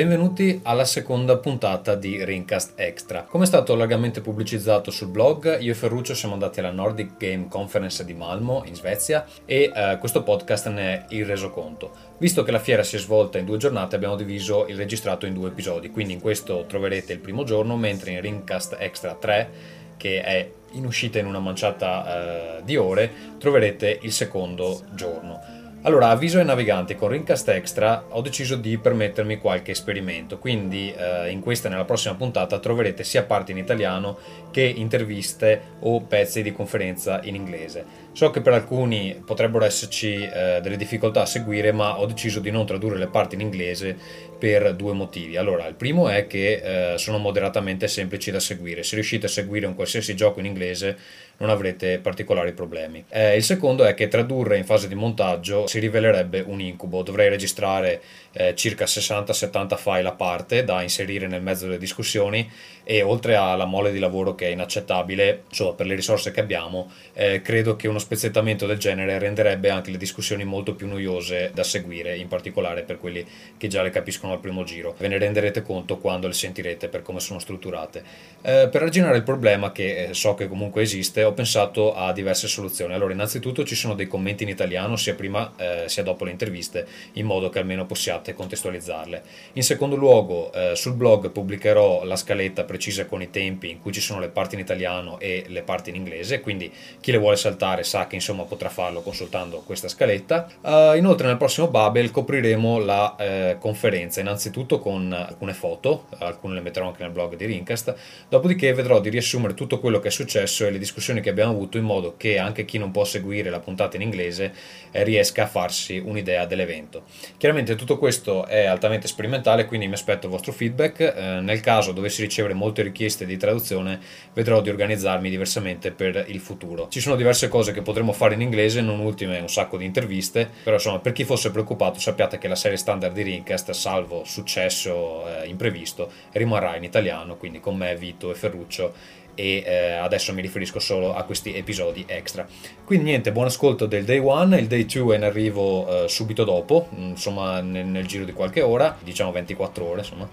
Benvenuti alla seconda puntata di Ringcast Extra. Come è stato largamente pubblicizzato sul blog, io e Ferruccio siamo andati alla Nordic Game Conference di Malmo in Svezia e eh, questo podcast ne è il resoconto. Visto che la fiera si è svolta in due giornate abbiamo diviso il registrato in due episodi, quindi in questo troverete il primo giorno, mentre in Ringcast Extra 3, che è in uscita in una manciata eh, di ore, troverete il secondo giorno. Allora, avviso ai naviganti, con Rincast Extra ho deciso di permettermi qualche esperimento, quindi eh, in questa e nella prossima puntata troverete sia parti in italiano che interviste o pezzi di conferenza in inglese. So che per alcuni potrebbero esserci eh, delle difficoltà a seguire, ma ho deciso di non tradurre le parti in inglese per due motivi. Allora, il primo è che eh, sono moderatamente semplici da seguire. Se riuscite a seguire un qualsiasi gioco in inglese non avrete particolari problemi. Eh, il secondo è che tradurre in fase di montaggio si rivelerebbe un incubo. Dovrei registrare eh, circa 60-70 file a parte da inserire nel mezzo delle discussioni e oltre alla mole di lavoro che è inaccettabile, insomma, per le risorse che abbiamo, eh, credo che uno spezzettamento del genere renderebbe anche le discussioni molto più noiose da seguire, in particolare per quelli che già le capiscono al primo giro. Ve ne renderete conto quando le sentirete per come sono strutturate. Eh, per arginare il problema, che eh, so che comunque esiste, ho pensato a diverse soluzioni. Allora, innanzitutto ci sono dei commenti in italiano sia prima eh, sia dopo le interviste, in modo che almeno possiate contestualizzarle. In secondo luogo, eh, sul blog pubblicherò la scaletta precisa con i tempi in cui ci sono le parti in italiano e le parti in inglese, quindi chi le vuole saltare sa che insomma potrà farlo consultando questa scaletta. Uh, inoltre nel prossimo Babel copriremo la eh, conferenza, innanzitutto con alcune foto, alcune le metterò anche nel blog di Rincast, dopodiché vedrò di riassumere tutto quello che è successo e le discussioni che abbiamo avuto in modo che anche chi non può seguire la puntata in inglese eh, riesca a farsi un'idea dell'evento. Chiaramente tutto questo è altamente sperimentale, quindi mi aspetto il vostro feedback. Eh, nel caso dovessi ricevere molte richieste di traduzione, vedrò di organizzarmi diversamente per il futuro. Ci sono diverse cose che potremmo fare in inglese, non ultime un sacco di interviste, però insomma per chi fosse preoccupato sappiate che la serie standard di Rincast, salvo successo eh, imprevisto, rimarrà in italiano, quindi con me, Vito e Ferruccio e eh, adesso mi riferisco solo a questi episodi extra. Quindi niente, buon ascolto del day 1, il day 2 è in arrivo eh, subito dopo, insomma nel, nel, giro di qualche ora, diciamo 24 ore insomma.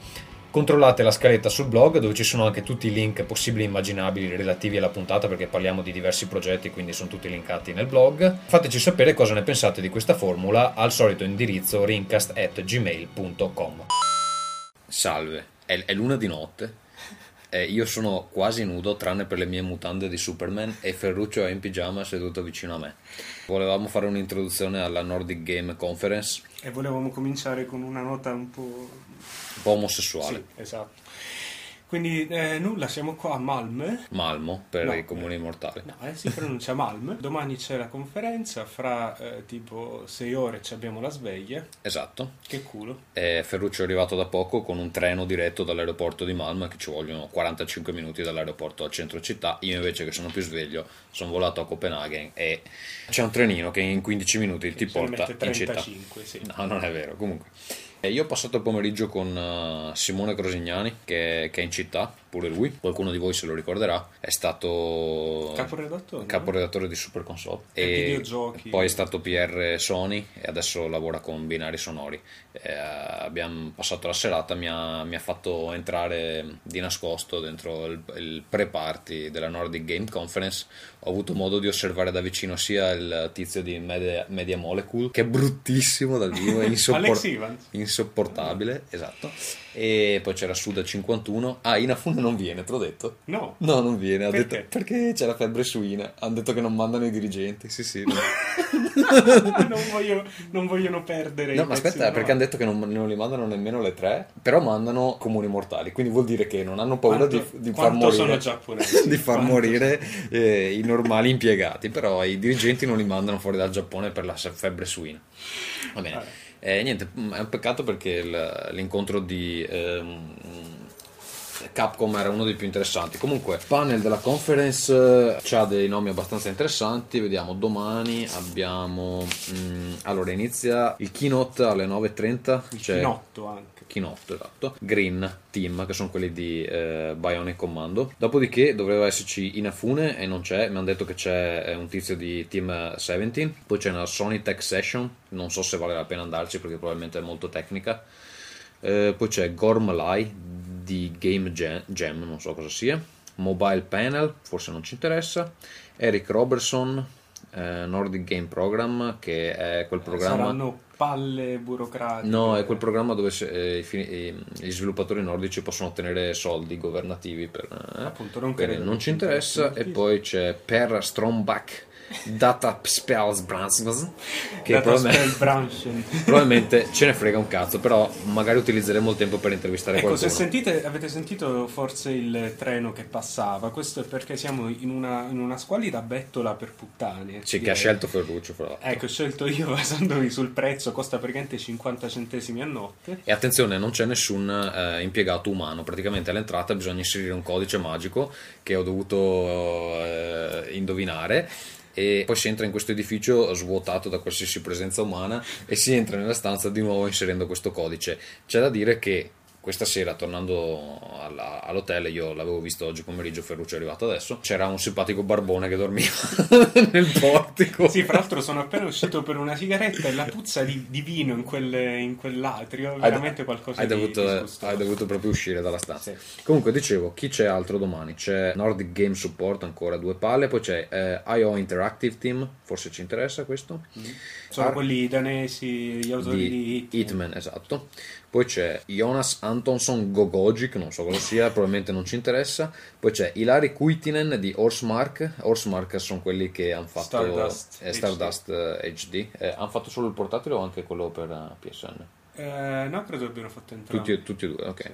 Controllate la scaletta sul blog dove ci sono anche tutti i link possibili e immaginabili relativi alla puntata perché parliamo di diversi progetti quindi sono tutti linkati nel blog. Fateci sapere cosa ne pensate di questa formula al solito indirizzo rincast.gmail.com Salve, è, è luna di notte. Eh, io sono quasi nudo tranne per le mie mutande di Superman e Ferruccio è in pigiama seduto vicino a me. Volevamo fare un'introduzione alla Nordic Game Conference. E volevamo cominciare con una nota un po'... Un po' omosessuale. Sì, esatto. Quindi eh, nulla, siamo qua a Malmö. Malmo per no, i comuni eh, mortali. No, eh, si pronuncia Malmö. Domani c'è la conferenza, fra eh, tipo sei ore abbiamo la sveglia. Esatto. Che culo. E Ferruccio è arrivato da poco con un treno diretto dall'aeroporto di Malmö che ci vogliono 45 minuti dall'aeroporto al centro città. Io invece che sono più sveglio sono volato a Copenaghen e c'è un trenino che in 15 minuti ti porta 35, in città. Sì. No, non è vero. Comunque. Io ho passato il pomeriggio con uh, Simone Crosignani, che, che, è in città, pure lui, qualcuno di voi se lo ricorderà, è stato caporedattore, caporedattore di Super Console e, e videogiochi. poi è stato PR Sony e adesso lavora con binari sonori. Eh, abbiamo passato la serata, mi ha, mi ha, fatto entrare di nascosto dentro il, il pre-party della Nordic Game Conference. Ho avuto modo di osservare da vicino sia il tizio di Media, Media Molecule, che è bruttissimo dal vivo, è insoppor- insopportabile, esatto e poi c'era Suda 51. Ah, Inafune non viene, te l'ho detto? No. No, non viene. Ha perché? Detto, perché c'è la febbre suina. Hanno detto che non mandano i dirigenti. Sì, sì. non, voglio, non, vogliono perdere. No, ma aspetta, perché hanno detto che non, non, li mandano nemmeno le tre, però mandano comuni mortali. Quindi vuol dire che non hanno paura quanto, di, di far morire, di far morire eh, i normali impiegati. Però i dirigenti non li mandano fuori dal Giappone per la febbre suina. Va bene. Vabbè. Eh, niente, mm, è un peccato perché l'incontro di ehm, Capcom era uno dei più interessanti. Comunque, panel della conference eh, ha dei nomi abbastanza interessanti. Vediamo domani abbiamo. Mm, allora, inizia il keynote alle 9.30. Il c'è, keynote anche. Keynote, esatto. Green Team, che sono quelli di eh, Bionic Commando. Dopodiché doveva esserci Inafune e non c'è. Mi hanno detto che c'è eh, un tizio di Team 17. Poi c'è una Sony Tech Session. Non so se vale la pena andarci perché probabilmente è molto tecnica. Eh, poi c'è Gormalai di Game Jam, non so cosa sia. Mobile Panel, forse non ci interessa. Eric Robertson, eh, Nordic Game Program, che è quel programma... Saranno palle burocratiche. No, è quel programma dove eh, i gli sviluppatori nordici possono ottenere soldi governativi per... eh, Appunto, non non ci interessa. E poi c'è Per Strombach, Data Spells Brands, che Data probabilmente, probabilmente ce ne frega un cazzo, però magari utilizzeremo il tempo per intervistare Ecco, se qualcuno. sentite, avete sentito forse il treno che passava, questo è perché siamo in una, in una squalida bettola per puttane. Sì, che ha scelto Ferruccio, l'altro. Ecco, ho scelto io basandomi sul prezzo, costa praticamente 50 centesimi a notte. E attenzione, non c'è nessun eh, impiegato umano, praticamente all'entrata bisogna inserire un codice magico che ho dovuto eh, indovinare e poi si entra in questo edificio svuotato da qualsiasi presenza umana e si entra nella stanza di nuovo inserendo questo codice. C'è da dire che questa sera, tornando alla- all'hotel, io l'avevo visto oggi pomeriggio, Ferruccio è arrivato adesso, c'era un simpatico barbone che dormiva nel portico. Sì, fra l'altro sono appena uscito per una sigaretta e la puzza di, di vino in, quel- in quell'atrio Hai- veramente qualcosa hai di dovuto, disgustoso. hai dovuto proprio uscire dalla stanza. Sì. Comunque, dicevo, chi c'è altro domani? C'è Nordic Game Support, ancora due palle, poi c'è eh, IO Interactive Team, forse ci interessa questo, Sono Ar- quelli danesi, gli autori di, di Hitman, esatto. Poi c'è Jonas Antonsson Gogogic, non so cosa sia, probabilmente non ci interessa. Poi c'è Ilari Kuitinen di Horsemark. Horsemark sono quelli che hanno fatto Stardust eh, Stardust eh, HD. Eh, hanno fatto solo il portatile o anche quello per eh, PSN? Eh, no, credo abbiano fatto entrambi. Tutti, tutti e due, ok. Sì.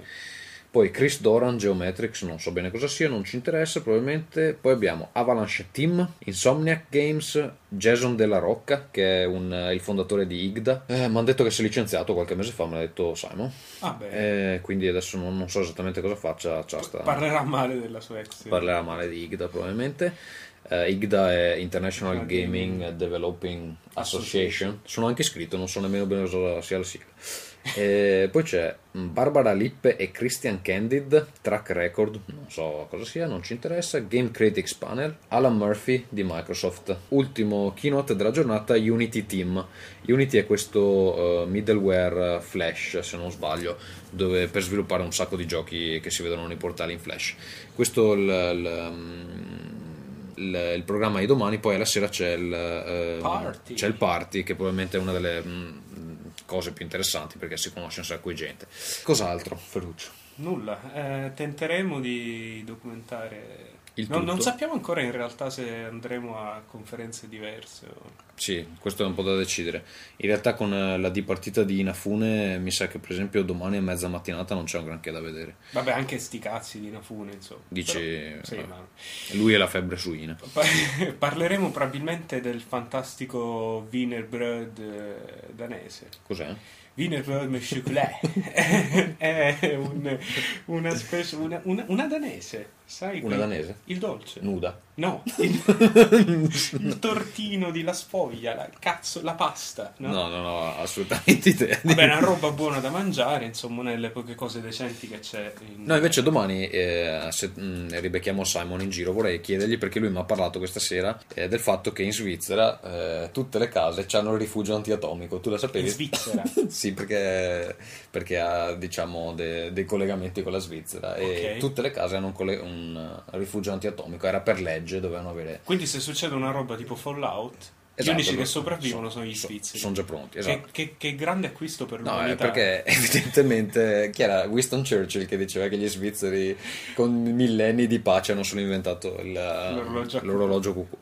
Poi Chris Doran, Geometrics, non so bene cosa sia, non ci interessa probabilmente. Poi abbiamo Avalanche Team, Insomniac Games, Jason Della Rocca, che è un- il fondatore di IGDA. mi hanno detto che si è licenziato qualche mese fa, me l'ha detto Simon. Ah, Eh, quindi adesso non, non so esattamente cosa faccia. sta- parlerà male della sua ex. parlerà male di IGDA probabilmente. Eh, IGDA è International Gaming Gaming Developing Association. Association. Sono anche iscritto, non so nemmeno bene cosa sia la sigla. E poi c'è Barbara Lippe e Christian Candid, Track Record, non so cosa sia, non ci interessa. Game Critics Panel, Alan Murphy di Microsoft. Ultimo keynote della giornata, Unity Team. Unity è questo eh, middleware Flash, se non sbaglio, dove per sviluppare un sacco di giochi che si vedono nei portali in Flash. Questo è il, il- il- il programma di domani, poi alla sera c'è il, eh, Party. c'è il party, che probabilmente è una delle mm, cose più interessanti perché si conosce un sacco di gente. Cos'altro, Ferruccio? Nulla, eh, tenteremo di documentare. Il non, tutto. non sappiamo ancora in realtà se andremo a conferenze diverse. o- Sì, questo è un po' da decidere. In realtà con eh, la dipartita di Inafune mi sa che per esempio domani a mezza mattinata non c'è un granché da vedere. Vabbè, anche sti cazzi di Nafune, insomma. Dici, Però- sì, eh, ma- Lui è la febbre suina. Pa- Parleremo probabilmente del fantastico Wienerbröd eh, danese. Cos'è? Wienerbröd med chocolat. È un- una, specie, una, una- una danese, sai? Una danese? Il dolce. Nuda. No, il, il tortino di La Sfoglia, la, cazzo, la pasta. No? No, no, no, assolutamente idea. di- Vabbè, una roba buona da mangiare, insomma, una delle poche cose decenti che c'è. In... No, invece domani, eh, se mh, ribecchiamo Simon in giro, vorrei chiedergli perché lui mi ha parlato questa sera eh, del fatto che in Svizzera eh, tutte le case hanno il rifugio antiatomico. Tu la sapevi? In Svizzera? sì, perché, perché ha diciamo de- dei collegamenti con la Svizzera e Ok. tutte le case hanno un, colle- un eh, rifugio antiatomico. Era per legge, dovevano avere. Quindi se succede una roba tipo Fallout, gli Esatto, unici che sopravvivono so- sono gli svizzeri. sono già pronti, esatto. Che, che- che grande acquisto per No, l'umanità. è perché evidentemente chi era Winston Churchill che diceva che gli svizzeri con millenni di pace hanno solo inventato il- L'orologio cucù. l'orologio cucù.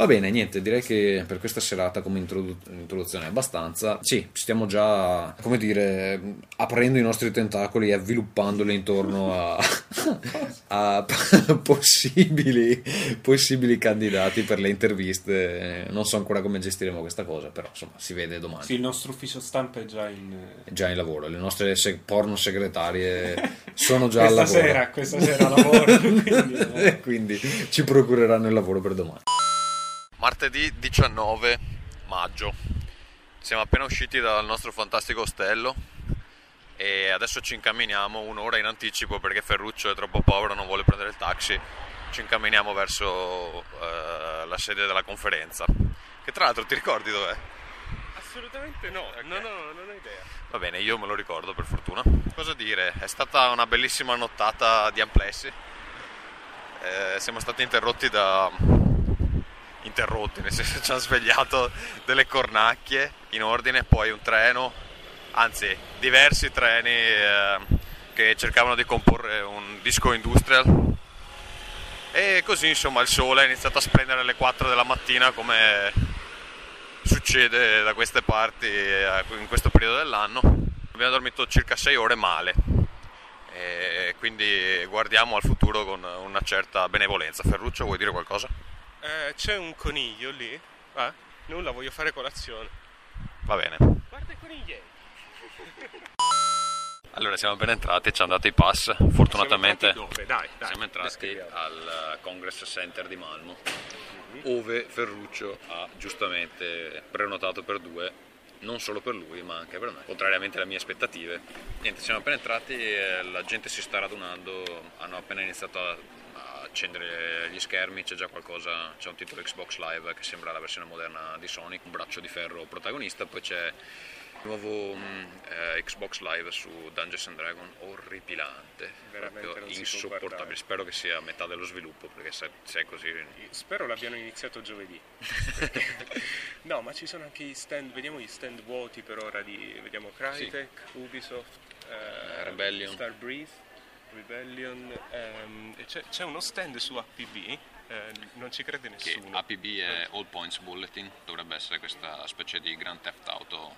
Va bene, niente, direi che per questa serata come introdu- introduzione è abbastanza. Sì, stiamo già, come dire, aprendo i nostri tentacoli e avviluppandoli intorno a, a possibili, possibili candidati per le interviste. Non so ancora come gestiremo questa cosa, però insomma si vede domani. Sì, il nostro ufficio stampa è già in... È già in lavoro, le nostre se- porno segretarie sono già al questa lavoro. sera, questa sera lavoro, quindi... eh. Quindi ci procureranno il lavoro per domani. Martedì 19 maggio. Siamo appena usciti dal nostro fantastico ostello e adesso ci incamminiamo un'ora in anticipo perché Ferruccio è troppo povero, non vuole prendere il taxi. Ci incamminiamo verso eh, la sede della conferenza. Che tra l'altro ti ricordi dov'è? Assolutamente no, no, no, non ho idea. Va bene, io me lo ricordo per fortuna. cosa dire? È stata una bellissima nottata di amplessi. Eh, siamo stati interrotti da... interrotti, nel senso ci hanno svegliato delle cornacchie in ordine, poi un treno, anzi diversi treni eh, che cercavano di comporre un disco industrial. E così insomma il sole è iniziato a splendere alle 4 della mattina come succede da queste parti eh, in questo periodo dell'anno. Abbiamo dormito circa 6 ore male e quindi guardiamo al futuro con una certa benevolenza. Ferruccio, vuoi dire qualcosa? Eh, c'è un coniglio lì. Ah, nulla, voglio fare colazione. Va bene. Guarda i coniglietti. Allora siamo appena entrati, ci hanno dato i pass, fortunatamente Siamo entrati dove? Dai, dai, siamo entrati al Congress Center di Malmo, ove Ferruccio ha giustamente prenotato per due, non solo per lui ma anche per me, contrariamente alle mie aspettative. Niente, siamo appena entrati, e la gente si sta radunando, hanno appena iniziato a accendere gli schermi, c'è già qualcosa, c'è un titolo Xbox Live che sembra la versione moderna di Sonic, un braccio di ferro protagonista, poi c'è il nuovo mm, eh, Xbox Live su Dungeons and Dragons orripilante, Veramente proprio insopportabile. Spero che sia a metà dello sviluppo perché se, se è così Spero l'abbiano iniziato giovedì. Perché- no, ma ci sono anche gli stand, vediamo gli stand vuoti per ora di vediamo Crytek, Ubisoft, eh, Rebellion. Starbreeze, Rebellion, ehm, c'è, c'è uno stand su APB, eh, non ci crede che nessuno. APB è All Points Bulletin, dovrebbe essere questa specie di Grand Theft Auto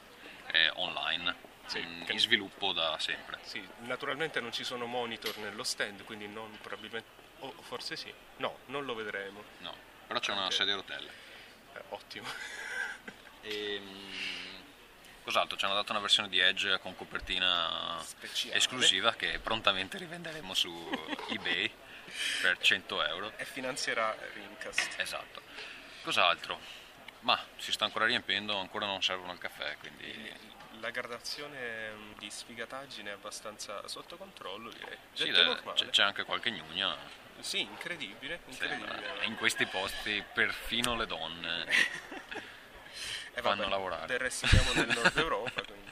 eh, online, Sì, mm, che- in sviluppo da sempre. Sì, naturalmente non ci sono monitor nello stand, quindi non probabilmente o forse sì. No, non lo vedremo. No, però c'è una Ok. sedia a rotelle. Eh, ottimo. E, mm, cos'altro? Ci hanno dato una versione di Edge con copertina Speciale. esclusiva che prontamente rivenderemo su eBay per 100 euro. E finanzierà Rincast. Esatto. Cos'altro? Ma si sta ancora riempiendo, ancora non servono il caffè, quindi La gradazione mm, di sfigataggine è abbastanza sotto controllo, direi. sì, c'è, c'è anche qualche gnugna. Sì, incredibile, Sì, incredibile. in questi posti perfino le donne E fanno lavorare. Del resto siamo nel nord Europa, quindi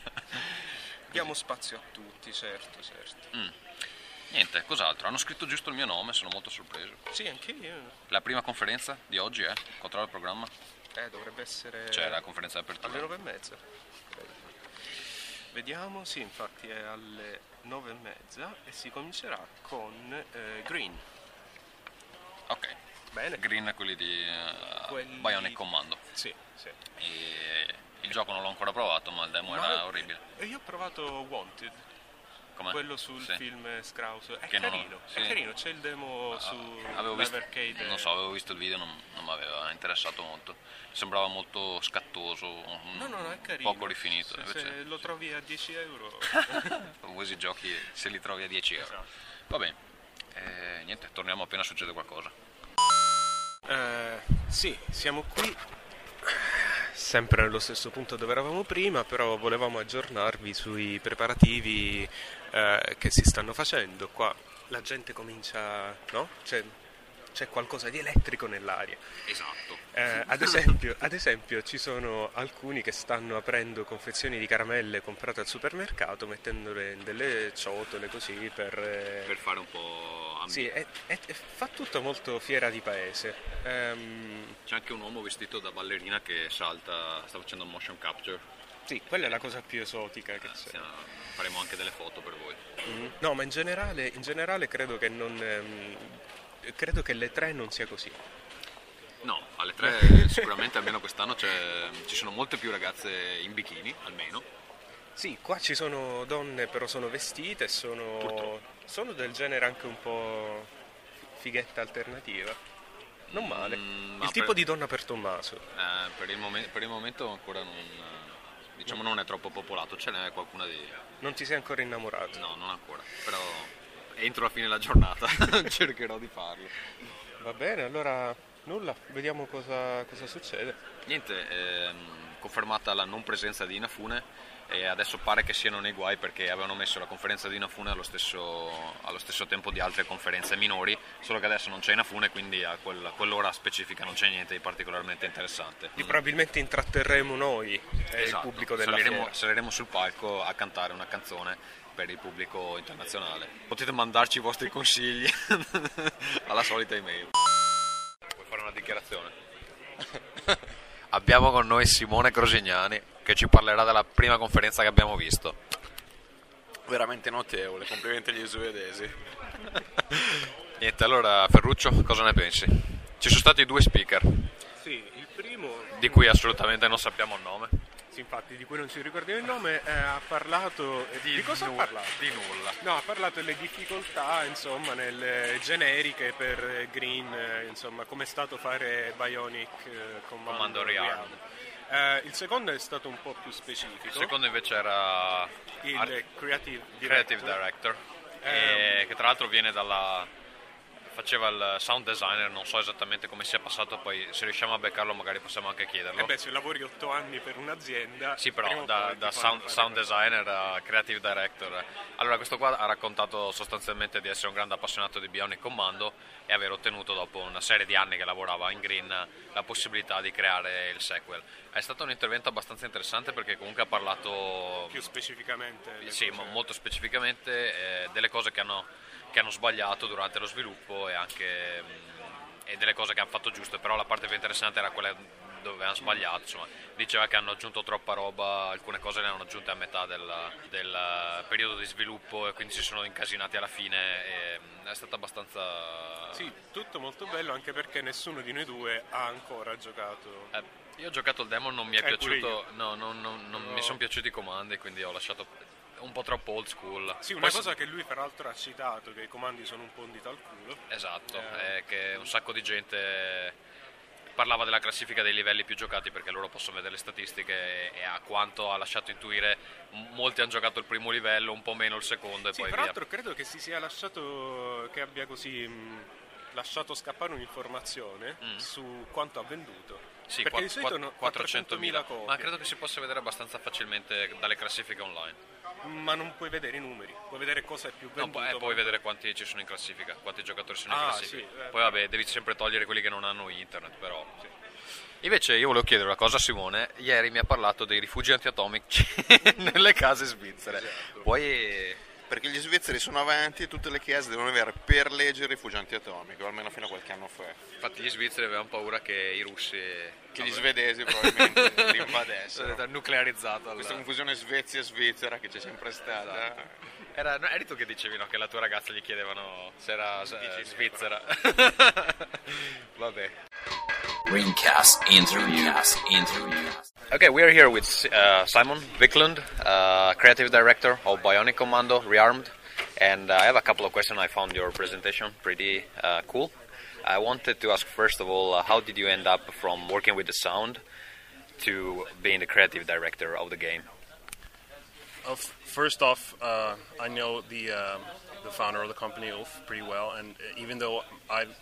diamo spazio a tutti, certo, certo. Mm. Niente, cos'altro? Hanno scritto giusto il mio nome, sono molto sorpreso. Sì, anche io. La prima conferenza di oggi è? Controlla il programma? Eh, dovrebbe essere C'è la conferenza di alle apertura. nove e mezza. Vediamo, sì, infatti è alle nove e mezza e si comincerà con eh, Green. Ok. Bene. Green quelli di eh, Quelli- Bionic Commando. Sì, sì. E il gioco non l'ho ancora provato, ma il demo No, era orribile. E io ho provato Wanted, Com'è? quello sul Sì. film Scrauso. È Che non ho- carino, sì. è carino, c'è il demo su Avevo visto, Live non so, avevo visto il video, non, non mi aveva interessato molto. Sembrava molto scattoso, No, no, no, è carino. poco rifinito. Se, Invece, se lo trovi a 10 euro. questi giochi se li trovi a 10 euro. Esatto. Va bene, Eh, niente, torniamo appena succede qualcosa. Eh, sì, siamo qui. Sempre nello stesso punto dove eravamo prima, però volevamo aggiornarvi sui preparativi eh, che si stanno facendo. Qua la gente comincia, no? C'è, c'è qualcosa di elettrico nell'aria. Esatto. Eh, ad, esempio, ad esempio, ci sono alcuni che stanno aprendo confezioni di caramelle comprate al supermercato, mettendole in delle ciotole così per... eh, Per fare un po' ambi- Sì, è- è- è- fa tutto molto fiera di paese. Ehm, C'è anche un uomo vestito da ballerina che salta, sta facendo motion capture. sì, quella è la cosa più esotica che c'è. Faremo anche delle foto per voi. Mhm. No, ma in generale, in generale credo che non... ehm, credo che le tre non sia così. No, alle tre sicuramente almeno quest'anno ci sono molte più ragazze in bikini, almeno. Sì, qua ci sono donne però sono vestite, sono, sono del genere anche un po' fighetta alternativa. Non male. Mm, Il tipo per- di donna per Tommaso. Eh, per, il momen- per il momento ancora non, diciamo non è troppo popolato, ce n'è qualcuna di... Non ti sei ancora innamorato? No, non ancora, però entro la fine della giornata cercherò di farlo. Va bene, allora nulla, vediamo cosa, cosa succede. Niente, ehm, confermata la non presenza di Inafune e adesso pare che siano nei guai perché avevano messo la conferenza di Inafune allo stesso, allo stesso tempo di altre conferenze minori, solo che adesso non c'è Inafune, quindi a, quel- a quell'ora specifica non c'è niente di particolarmente interessante. Che probabilmente intratterremo noi e il Esatto, pubblico della saliremo, fiera. saliremo sul palco a cantare una canzone per il pubblico internazionale. Potete mandarci i vostri consigli alla solita email. Vuoi fare una dichiarazione? abbiamo con noi Simone Crosignani che ci parlerà della prima conferenza che abbiamo visto. Veramente notevole, complimenti agli svedesi. Niente, allora Ferruccio, cosa ne pensi? Ci sono stati due speaker. Sì, il primo... Di cui assolutamente non sappiamo il nome. Sì, infatti, di cui non ci ricordiamo il nome, eh, ha parlato... Di, di cosa nu- ha parlato? Di nulla. No, ha parlato delle difficoltà, insomma, nelle generiche per Green, eh, insomma, come è stato fare Bionic eh, Commando, Comando Rearmed. Eh, il secondo è stato un po' più specifico. Il secondo invece era il Art- Creative Director. Creative Director, e- che tra l'altro viene dalla... faceva il sound designer, non so esattamente come sia passato, poi se riusciamo a beccarlo magari possiamo anche chiederlo. Eh beh, se lavori otto anni per un'azienda... Sì, però da, da sound, sound designer a creative director. Allora, questo qua ha raccontato sostanzialmente di essere un grande appassionato di Bionic Commando e aver ottenuto dopo una serie di anni che lavorava in Green la possibilità di creare il sequel. È stato un intervento abbastanza interessante perché comunque ha parlato Più specificamente... sì, cose. mo- molto specificamente eh, delle cose che hanno, che hanno sbagliato durante lo sviluppo e anche mm, e delle cose che hanno fatto giuste, però la parte più interessante era quella dove hanno sbagliato, insomma, diceva che hanno aggiunto troppa roba, alcune cose le hanno aggiunte a metà del, del periodo di sviluppo e quindi si sono incasinati alla fine e mm, è stato abbastanza... Sì, tutto molto bello anche perché nessuno di noi due ha ancora giocato. Eh, io ho giocato il demo, non mi è Eh, piaciuto, no, no, no, non No. mi sono piaciuti i comandi, quindi ho lasciato un po' troppo old school. Sì, una Poi- cosa che lui peraltro ha citato, che i comandi sono un po' un dito al culo. Esatto, Eh. è che un sacco di gente parlava della classifica dei livelli più giocati perché loro possono vedere le statistiche e a quanto ha lasciato intuire molti hanno giocato il primo livello, un po' meno il secondo e Sì, poi via. peraltro credo che si sia lasciato, che abbia così lasciato scappare un'informazione Mm. su quanto ha venduto. Sì, perché qua- di solito no- 400.000, 400.000 copie, ma credo che si possa vedere abbastanza facilmente dalle classifiche online. ma non puoi vedere i numeri, puoi vedere cosa è più No, venduto. poi, eh, puoi vedere quanti ci sono in classifica, quanti giocatori sono in Ah, classifica. sì, eh. Poi vabbè, devi sempre togliere quelli che non hanno internet, però. Invece io volevo chiedere una cosa a Simone, ieri mi ha parlato dei rifugi antiatomici nelle case svizzere. Esatto. Puoi Perché gli svizzeri sono avanti e tutte le chiese devono avere per legge il rifugio antiatomico, almeno fino a qualche anno fa. Infatti gli svizzeri avevano paura che i russi... Che gli svedesi probabilmente li invadessero. nuclearizzato. Questa confusione Svezia-Svizzera che c'è sempre stata. Era, no, eri tu che dicevi no, che la tua ragazza gli chiedevano se era eh, svizzera. Vabbè. Ringcast interview. interview. Okay, we are here with uh, Simon Viklund, uh, creative director of Bionic Commando Rearmed, and I have a couple of questions. I found your presentation pretty uh, cool. I wanted to ask first of all, uh, how did you end up from working with the sound to being the creative director of the game? Uh, first off, uh, I know the um, the founder of the company Ulf pretty well, and uh, even though I've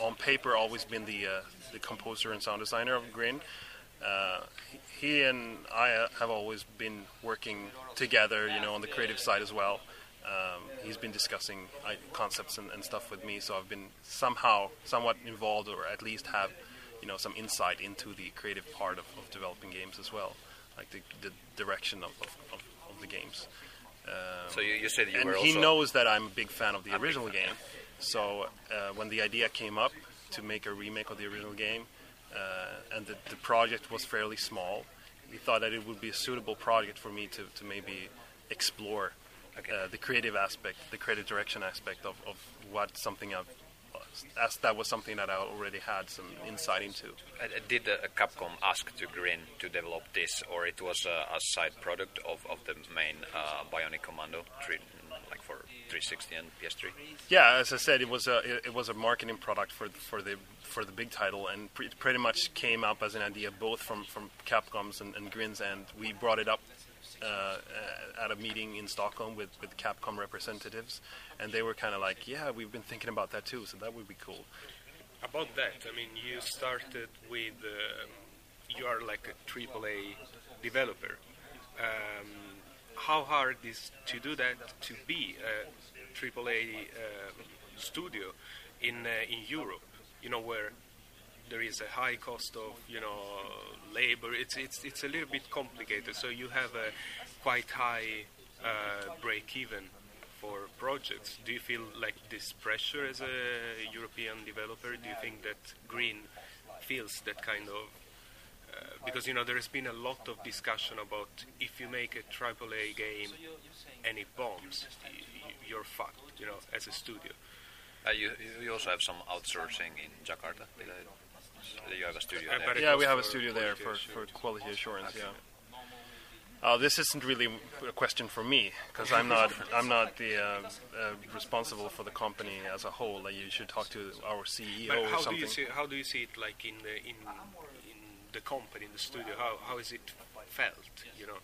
on paper always been the uh, the composer and sound designer of Grin, uh, he and I uh, have always been working together, you know, on the creative side as well. Um, he's been discussing concepts and, and stuff with me, so I've been somehow somewhat involved, or at least have, you know, some insight into the creative part of, of developing games as well, like the, the direction of, of, of, of the games. Um, So you, you said you and were he knows that I'm a big fan of the original game. So uh, when the idea came up to make a remake of the original game, uh, and the, the project was fairly small, he thought that it would be a suitable project for me to, to maybe explore Okay. uh, the creative aspect, the creative direction aspect of, of what something I've, as that was something that I already had some insight into. Did uh, Capcom ask to Grin to develop this, or it was uh, a side product of, of the main uh, Bionic Commando, three, like for 360 and PS3? Yeah, as I said, it was a it, it was a marketing product for for the for the big title, and pre- pretty much came up as an idea both from from Capcom's and, and Grin's end. We brought it up uh, at a meeting in Stockholm with with Capcom representatives, and they were kind of like, "Yeah, we've been thinking about that too, so that would be cool." About that, I mean, you started with, um, you are like a AAA developer. Um, how hard is to do that to be a AAA um, studio in uh, in Europe? You know where there is a high cost of you know labor. It's it's it's a little bit complicated. So you have a quite high uh, break even for projects. Do you feel like this pressure as a European developer? Do you think that Grin feels that kind of? Uh, because you know there has been a lot of discussion about if you make a AAA game and it bombs, you're fucked. You know, as a studio. Uh, you, you also have some outsourcing in Jakarta. Did I- You have a studio Uh, there. Yeah, we have a studio there for, for quality assurance. Yeah. Uh, this isn't really a question for me because I'm not I'm not the uh, uh, responsible for the company as a whole. Like you should talk to our CEO But or how do you see how do you see it like in the in in the company in the studio? How how is it felt? You know,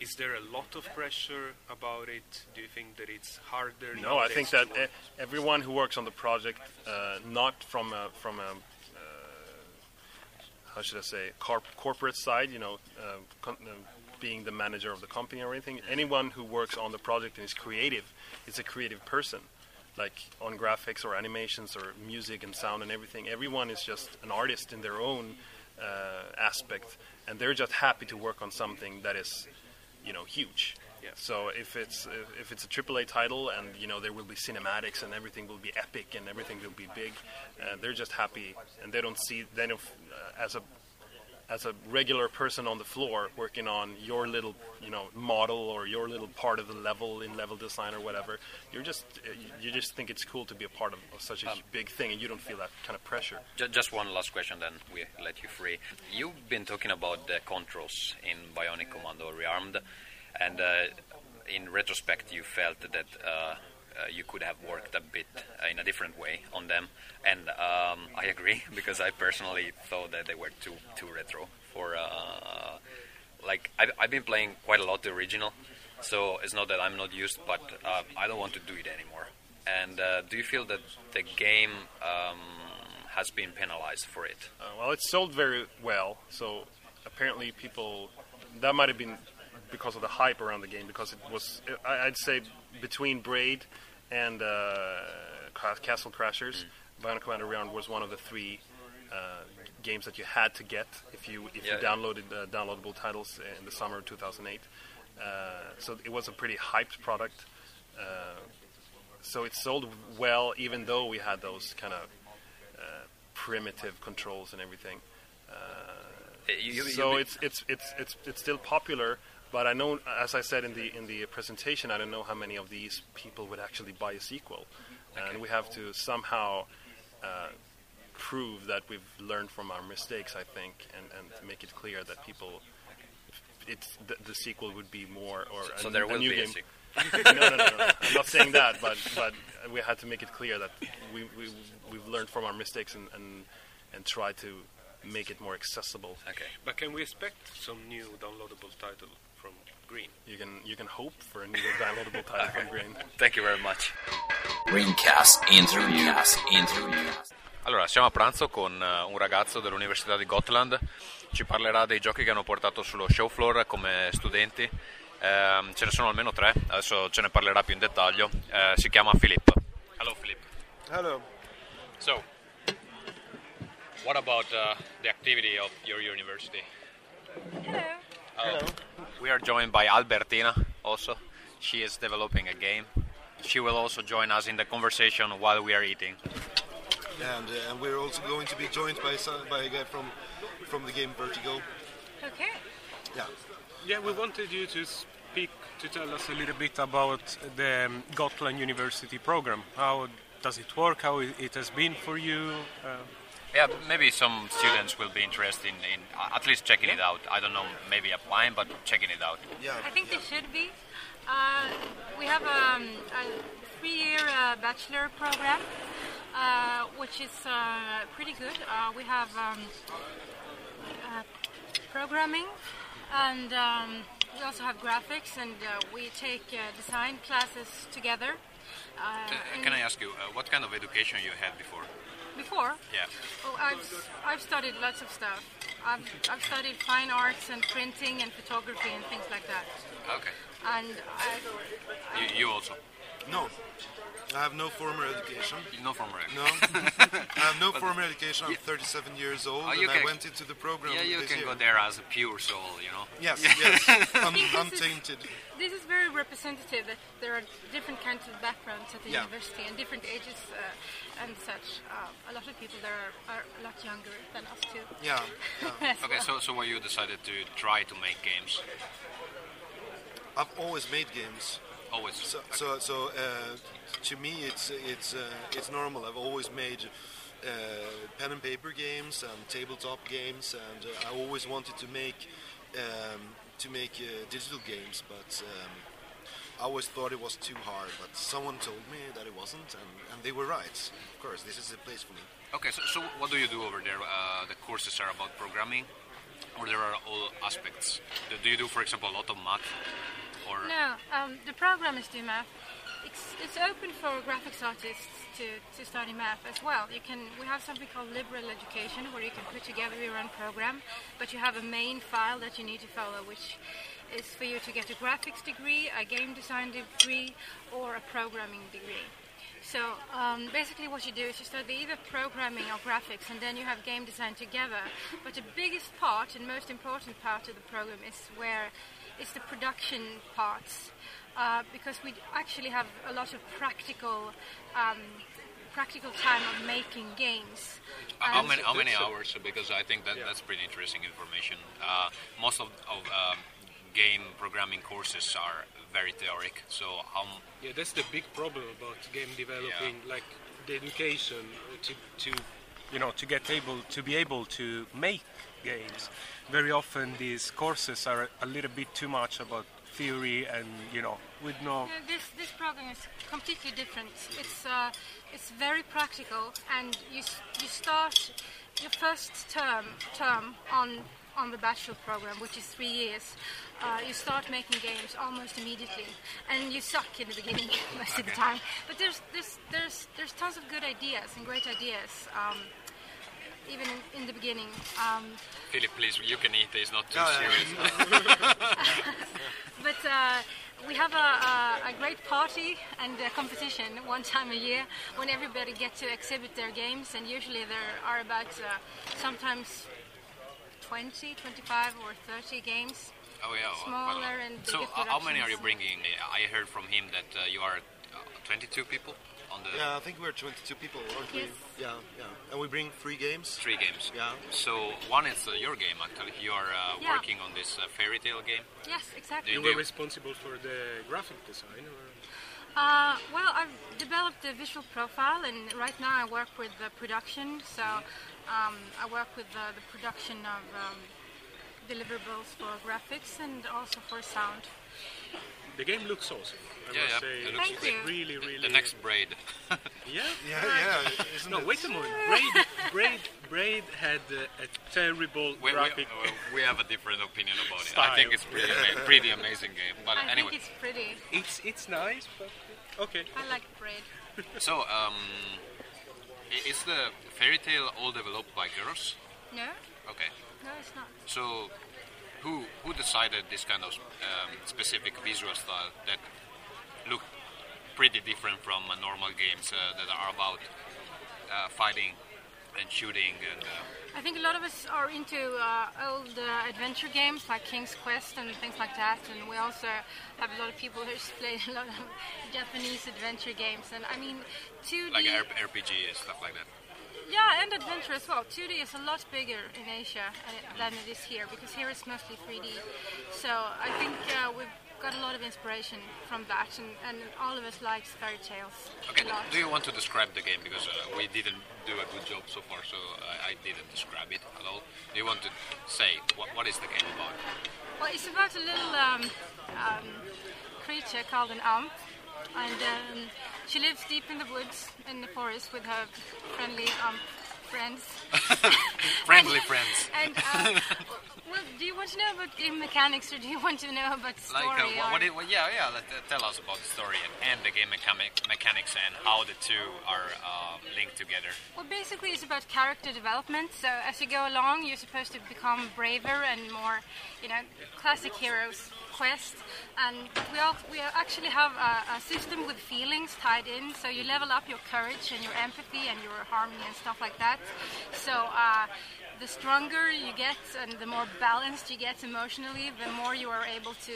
is there a lot of pressure about it? Do you think that it's harder? No, I think that work? uh, everyone who works on the project, uh, not from a, from a how should I say corp- corporate side, you know, uh, con- uh, being the manager of the company or anything. Anyone who works on the project and is creative is a creative person, like on graphics or animations or music and sound and everything. Everyone is just an artist in their own uh, aspect, and they're just happy to work on something that is, you know, huge. Yeah. So if it's if- if it's a AAA title and you know there will be cinematics and everything will be epic and everything will be big, uh, they're just happy and they don't see then don't uh, as a as a regular person on the floor working on your little you know model or your little part of the level in level design or whatever. You're just uh, you- just think it's cool to be a part of, of such a big thing and you don't feel that kind of pressure. Just one last question, then we let you free. You've been talking about the controls in Bionic Commando Rearmed, and uh, in retrospect, you felt that uh, uh, you could have worked a bit in a different way on them, and um, I agree because I personally thought that they were too too retro for. Like I've, I've been playing quite a lot the original, so it's not that I'm not used, but uh, I don't want to do it anymore. And uh, do you feel that the game um, has been penalized for it? Uh, well, it sold very well, so apparently people that might have been because of the hype around the game because it was I'd say between Braid and uh, Castle Crashers, Bionic Commando Rearmed was one of the three uh, games that you had to get if you if Yeah, you downloaded uh, downloadable titles in the summer of 2008. Uh, so it was a pretty hyped product. Uh, so it sold well, even though we had those kind of uh, primitive controls and everything. Uh, you- you- so you- it's it's it's it's it's still popular, but I know, as I said in the in the presentation, I don't know how many of these people would actually buy a sequel, and we have to somehow uh, prove that we've learned from our mistakes. I think, and and make it clear that people. It's the, the sequel would be more, or so a, there a will new be a game. sequel. no, no, no, no. I'm not saying that, but but we had to make it clear that we we we've learned from our mistakes and and and try to make it more accessible. Okay. But can we expect some new downloadable title from Green? You can you can hope for a new downloadable title from Grain. Thank you very much. Greencast interviews. Interviews. Allora, siamo a pranzo con eh, un ragazzo dell'Università di Gotland, ci parlerà dei giochi che hanno portato sullo show floor come studenti. Ehm, ce ne sono almeno tre, adesso ce ne parlerà più in dettaglio. Eh, si chiama Philip. Hello Philip. Hello. So, what about uh, the activity of your university? Hello. We are joined by Albertina also. She is developing a game. She will also join us in the conversation while we are eating. And, uh, and we're also going to be joined by some, by a guy from from the game Vertigo. Okay. Yeah. Yeah, we wanted you to speak to tell us a little bit about the um, Gotland University program. How does it work? How it it has been for you? Uh, Yeah, maybe some students will be interested in, in uh, at least checking it out. I don't know, maybe applying, but checking it out. Yeah. I think they should be. Uh, we have um, a three-year uh, bachelor program, uh, which is uh, pretty good. Uh, we have um, uh, programming, and um, we also have graphics, and uh, we take uh, design classes together. Uh, and can I ask you, uh, what kind of education you had before? Before, Yeah. Oh, I've I've studied lots of stuff. I've I've studied fine arts and printing and photography and things like that. Okay. And I, You, you also. No, I have no formal education. No formal. No, I have no formal education. I'm 37 years old, Oh, and you I went into the program Yeah, you this can year. go there as a pure soul, you know. Yes, yes, un- think this is- untainted. This is very representative that there are different kinds of backgrounds at the Yeah. university and different ages uh, and such. Uh, a lot of people there are, are a lot younger than us too. Yeah, yeah. Okay, so so why you decided to try to make games? I've always made games. Always. So, so, so uh, to me, it's it's uh, it's normal. I've always made uh, pen and paper games and tabletop games, and uh, I always wanted to make um, to make uh, digital games, but um, I always thought it was too hard. But someone told me that it wasn't, and, and they were right. Of course, this is the place for me. Okay, so, so what do you do over there? Uh, the courses are about programming, or there are all aspects. Do- Do you do, for example, a lot of math? Or No, um, the program is do math. It's, it's open for graphics artists to, to study math as well. You can we have something called liberal education where you can put together your own program, but you have a main file that you need to follow, which is for you to get a graphics degree, a game design degree, or a programming degree. So um, basically, what you do is you study either programming or graphics, and then you have game design together. But the biggest part and most important part of the program is where it's the production parts, uh, because we actually have a lot of practical. Um, practical time of making games Uh, how many how many hours? Because I think that that's pretty interesting information. Uh, most of, of um, game programming courses are very theoric. So how m- Yeah, that's the big problem about game developing, like the education uh, to, to you know to get able to be able to make games. Very often these courses are a little bit too much about theory and you know with no No, this this program is completely different. It's uh, it's very practical, and you you start your first term term on on the bachelor program, which is three years. Uh, you start making games almost immediately, and you suck in the beginning most of the time. But there's there's there's there's tons of good ideas and great ideas. Um, even in, in the beginning, um, Philip, please, you can eat. It's not too Yeah, yeah, serious. But uh, we have a, a, a great party and a competition one time a year when everybody gets to exhibit their games, and usually there are about uh, sometimes 20, 25, or 30 games. Oh yeah, Smaller well, and so how many are you bringing? I heard from him that uh, you are uh, 22 people on the Yeah, I think we're 22 people, aren't we? Yeah, yeah. And we bring three games. three games. Yeah. So one is uh, your game actually. You are uh, Yeah. working on this uh, fairy tale game. Yes, exactly. you Do were responsible for the graphic design. Or? Uh, well, I've developed a visual profile, and right now I work with the production. So um, I work with the, the production of um, deliverables for graphics and also for sound. The game looks awesome. I Yeah, must yeah, say, it looks Thank it's you. really, really. The next braid. Yeah. Yeah, yeah. Isn't No, it? wait a moment. Braid, Braid, Braid had uh, a terrible we, we, graphic. uh, we have a different opinion about it. I think it's pretty, ama- pretty amazing game. But I anyway, think it's pretty. It's it's nice, but okay. I like braid. so um, is the fairy tale all developed by girls? No, Okay. no, it's not. So, who who decided this kind of um, specific visual style that look pretty different from uh, normal games uh, that are about uh, fighting and shooting and uh, I think a lot of us are into uh, old uh, adventure games like King's Quest and things like that, and we also have a lot of people who play a lot of Japanese adventure games. And I mean, 2D, like RPG and stuff like that. yeah, and adventure as well. 2D is a lot bigger in Asia than it is here because here it's mostly 3D. So I think uh, we've got a lot of inspiration from that, and, and all of us likes fairy tales Okay, do you want to describe the game because uh, we didn't do a good job so far, so I, I didn't describe it at all. Do you want to say what, what is the game about? Well, it's about a little um, um, creature called an ump, and um, she lives deep in the woods in the forest with her friendly ump friends. Friendly And- friends. And uh, well, do you want to know about game mechanics, or do you want to know about story? Like, uh, what, what it, well, yeah, yeah. Let, uh, tell us about the story and, and the game mechanic, mechanics and how the two are uh, linked together. Well, basically, it's about character development. So as you go along, you're supposed to become braver and more, you know, classic heroes quest, and we all, we actually have a, a system with feelings tied in. So you level up your courage and your empathy and your harmony and stuff like that. So. Uh, the stronger you get and the more balanced you get emotionally, the more you are able to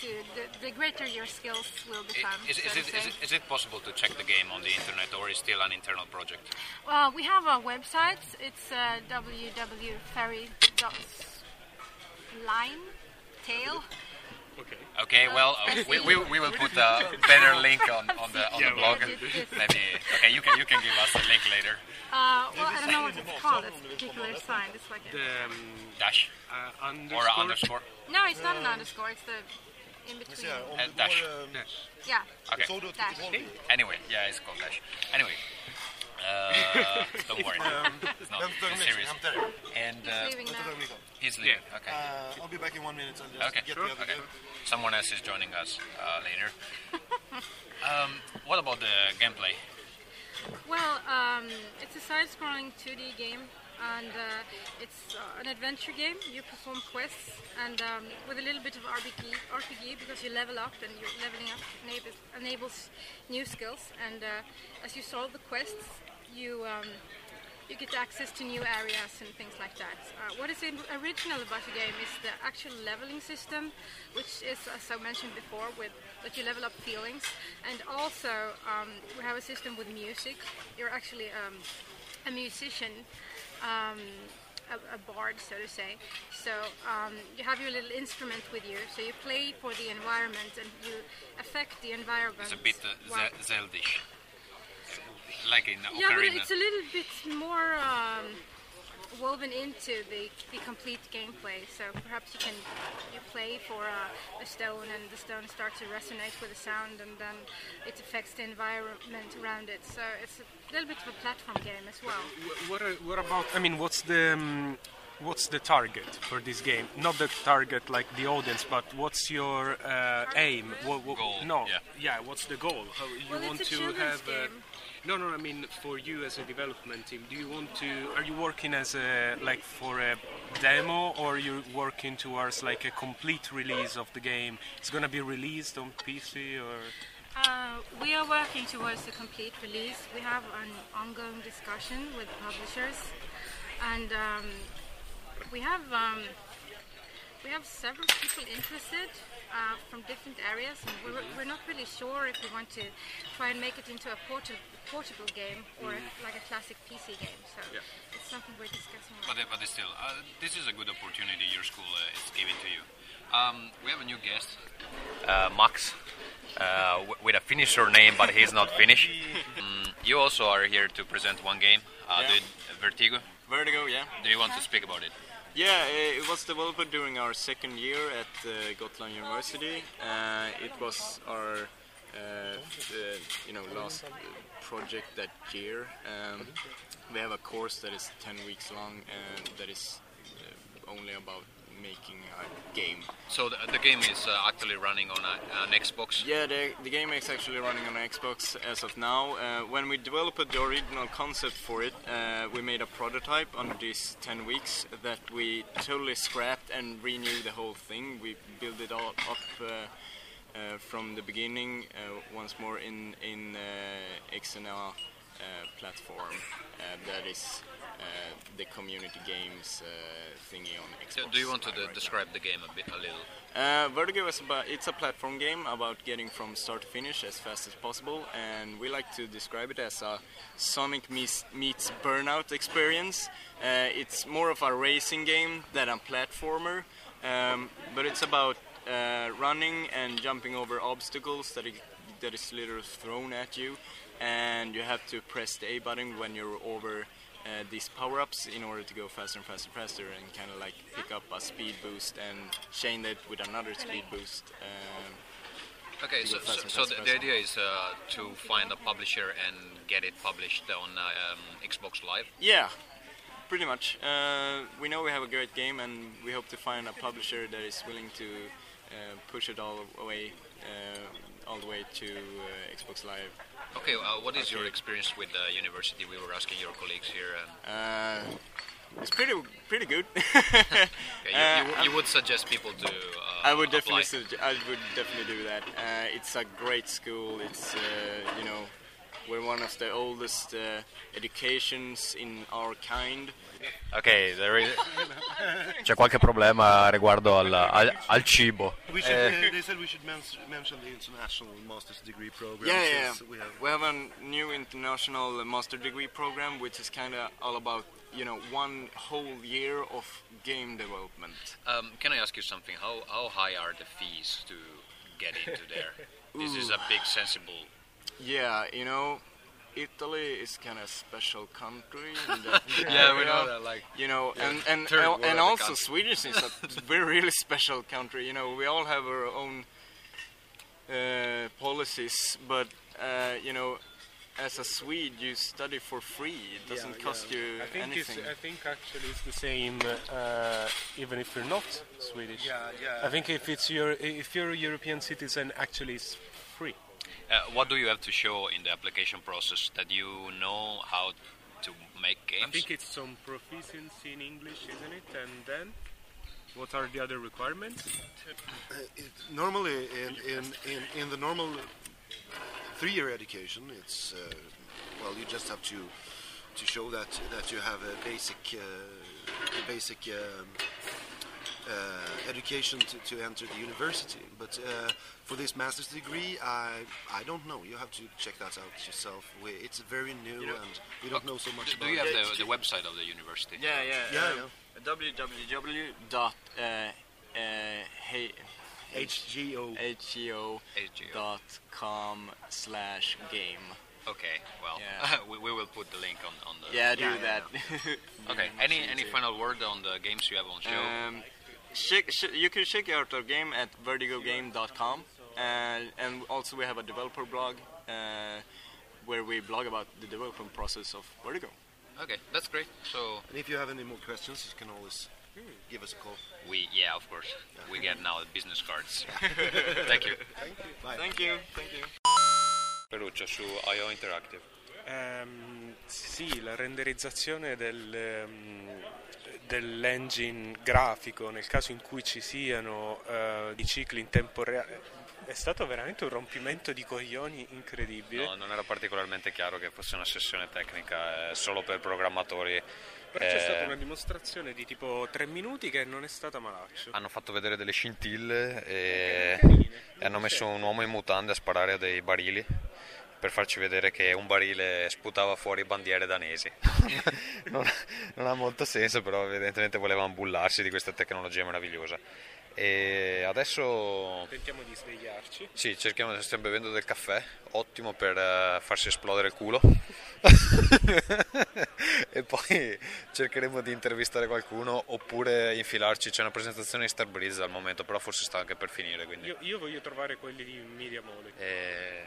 to the, the greater your skills will become. Is, is, so it, to is, say. it, is it possible to check the game on the internet or is it still an internal project? Well, we have a website. It's uh, www.ferry.line tail. Okay. Okay, well, uh, we, we, we will put a better link on, on the on the blog. well, it- it's- Let me. Okay, you can you can give us a link later. Uh, well, I don't know what it's called. It's a particular sign. It's like a, The um, Dash uh, underscore. or a underscore. no, it's not an underscore. It's the in between. Ja, om Eh, det dash. ehm, Yeah. Okay. Såg du att Dash. vilket håll vi Anyway, yeah, it's called Dash. Anyway, uh, don't worry, it's not Vänta it's ett serious. hämta det. And He's uh, leaving now. ett he's leaving. Okay. Uh, I'll be back in one minute and just Okay. get Sure. the other Okay. game. Someone else is joining us uh, later. um, what about the gameplay? Well, um, it's a side-scrolling 2D game, and uh, it's uh, an adventure game. You perform quests, and um, with a little bit of RPG, RPG because you level up, and you're leveling up enables, enables new skills. And uh, as you solve the quests, you um, you get access to new areas and things like that. Uh, what is original about the game is the actual leveling system, which is, as I mentioned before, with that you level up feelings, and also um, we have a system with music. You're actually um, a musician. Um, a, a bard, so to say. So um, you have your little instrument with you. So you play for the environment and you affect the environment. It's a bit uh, while- Zeldish, like in yeah, but it's a little bit more um, woven into the, the complete gameplay. So perhaps you can you play for a, a stone, and the stone starts to resonate with the sound, and then it affects the environment around it. So it's a little bit of a platform game as well. What, are- what about? I mean, what's the um, what's the target for this game? Not the target like the audience, but what's your uh, aim? What, what, Goal, No, yeah. What's the goal? How you Well, want it's a to children's have? uh, game. No, no. I mean, for you as a development team, do you want to? Are you working as a like for a demo, or you're you working towards like a complete release of the game? It's gonna be released on PC or? Uh, we are working towards a complete release. We have an ongoing discussion with publishers, and um, we have um, we have several people interested uh, from different areas, and we're, we're not really sure if we want to try and make it into a portable portable game or a, like a classic PC game. So Yeah. it's something we're discussing. But, uh, but still, uh, this is a good opportunity your school uh, is giving to you. Um, we have a new guest, uh, Max, uh, w- with a Finnish surname, but he's not Finnish. Mm, you also are here to present one game, uh, Yeah. Vertigo. Vertigo, yeah. Do you want to speak about it? Yeah, uh, it was developed during our second year at uh, Gotland University. Uh, it was our, uh, uh, you know, last uh, project that year. Um, we have a course that is 10 weeks long and that is uh, only about making a game. So the, the game is uh, actually running on a, an Xbox. Yeah, the, the game is actually running on Xbox as of now. Uh, when we developed the original concept for it, uh, we made a prototype on these 10 weeks that we totally scrapped and renewed the whole thing. We built it all up uh, uh, from the beginning uh, once more in, in uh, uh, platform uh, that is uh, the community games uh, thingy on Xbox. do you want to right now. describe the game a bit, a little? Uh, Vertigo is about it's a platform game about getting from start to finish as fast as possible, and we like to describe it as a Sonic meets, meets Burnout experience. Uh, it's more of a racing game than a platformer, um, but it's about uh, running and jumping over obstacles that, it, that is literally thrown at you, and you have to press the A button when you're over uh, these power-ups in order to go faster and faster and faster and kind of like pick up a speed boost and chain it with another speed boost. Um, Okay, so, faster so faster the, faster. idea is uh, to find a publisher and get it published on uh, um, Xbox Live. yeah, pretty much. Uh, we know we have a great game and we hope to find a publisher that is willing to push it all the way, uh, all the way to uh, Xbox Live. Okay, uh, what is your experience with the university? We were asking your colleagues here. Uh, it's pretty pretty good. Okay, you, you, Uh, you would suggest people to uh, I would definitely. I would definitely do that. Uh, it's a great school. It's uh, you know we're one of the oldest uh, educations in our kind. Ok, there is- c'è qualche problema riguardo al, al- al cibo. We should, Eh, uh, they said we should mention the international master's degree program. Yeah, yeah. since We have We have a new international master degree program, which is kind of all about you know one whole year of game development. Um, can I ask you something? How how high are the fees to get into there? this is a big sensible. Yeah, you know, Italy is kind of special country. In that Yeah, we area, know that, like, you know, yeah, and and and, and also country. Swedish is a very really special country. You know, we all have our own uh, policies, but uh, you know. As a Swede, you study for free. It doesn't Yeah, cost yeah. you I think anything. It's, I think actually it's the same, uh, even if you're not Swedish. Yeah, yeah. I think if it's your, if you're a European citizen, actually it's free. Uh, what do you have to show in the application process that you know how to make games? I think it's some proficiency in English, isn't it? And then, what are the other requirements? Uh, it, normally, in, in, in, in the normal three-year education, it's uh, well, you just have to to show that that you have a basic uh, a basic um, education to, to enter the university. But uh, for this master's degree, I I don't know. You have to check that out yourself. We, it's very new, and we don't know so much do, about do you have it. the, the website of the university? Yeah, yeah. Yeah, um, www dot uh, uh, hey, HGO. HGO dot com slash game. Okay, well, Yeah. we, we will put the link on, on the. Yeah, do that. okay, any any final word on the games you have on show? Um, check, ch- you can check out our game at vertigogame.com, and and also we have a developer blog uh, where we blog about the development process of Vertigo. okay, that's great. So And if you have any more questions, you can always give us a call. we, yeah, of course, we get now the business cards. Thank you. Thank you. Bye. Thank you. Thank you. Ferruccio su IO Interactive. Ehm, sì, la renderizzazione del, ehm, dell'engine grafico nel caso in cui ci siano eh, i cicli in tempo reale è stato veramente un rompimento di coglioni incredibile. No, non era particolarmente chiaro che fosse una sessione tecnica eh, solo per programmatori. Però c'è Eh, stata una dimostrazione di tipo tre minuti che non è stata malaccio. Hanno fatto vedere delle scintille e, e hanno messo un uomo in mutande a sparare a dei barili per farci vedere che un barile sputava fuori bandiere danesi. non, non ha molto senso, però evidentemente volevano bullarsi di questa tecnologia meravigliosa. E adesso Tentiamo di svegliarci. sì, cerchiamo, stiamo bevendo del caffè, ottimo per eh, farsi esplodere il culo. e poi cercheremo di intervistare qualcuno oppure infilarci. C'è una presentazione di Starbreeze al momento, però forse sta anche per finire. Quindi. Io, io voglio trovare quelli di Media Mole. E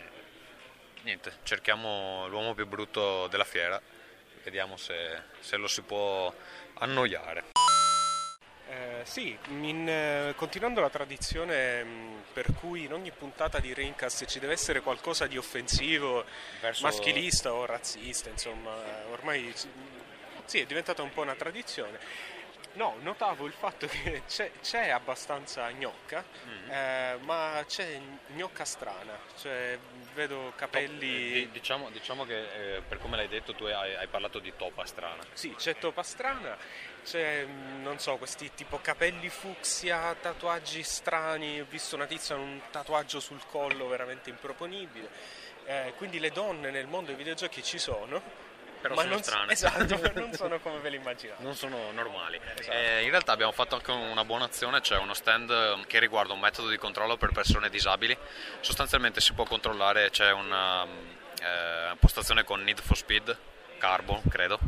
niente, cerchiamo l'uomo più brutto della fiera, vediamo se, se lo si può annoiare. Eh, sì, in, eh, continuando la tradizione mh, per cui in ogni puntata di Rincast ci deve essere qualcosa di offensivo, Verso- maschilista o razzista, insomma, eh, ormai sì, è diventata un po' una tradizione. No, notavo il fatto che c'è, c'è abbastanza gnocca, Mm. eh, ma c'è gnocca strana, cioè vedo capelli... Di- diciamo, diciamo che eh, per come l'hai detto tu hai, hai parlato di topa strana. Sì, c'è topa strana, c'è, mh, non so, questi tipo capelli fucsia, tatuaggi strani, ho visto una tizia con un tatuaggio sul collo veramente improponibile. Eh, quindi le donne nel mondo dei videogiochi ci sono, Però ma sono non, strane. Esatto, non sono come ve le immaginate. Non sono normali. Esatto. Eh, in realtà abbiamo fatto anche una buona azione, c'è uno stand eh, che riguarda un metodo di controllo per persone disabili. Sostanzialmente si può controllare, c'è una eh, postazione con Need for Speed, Carbon credo,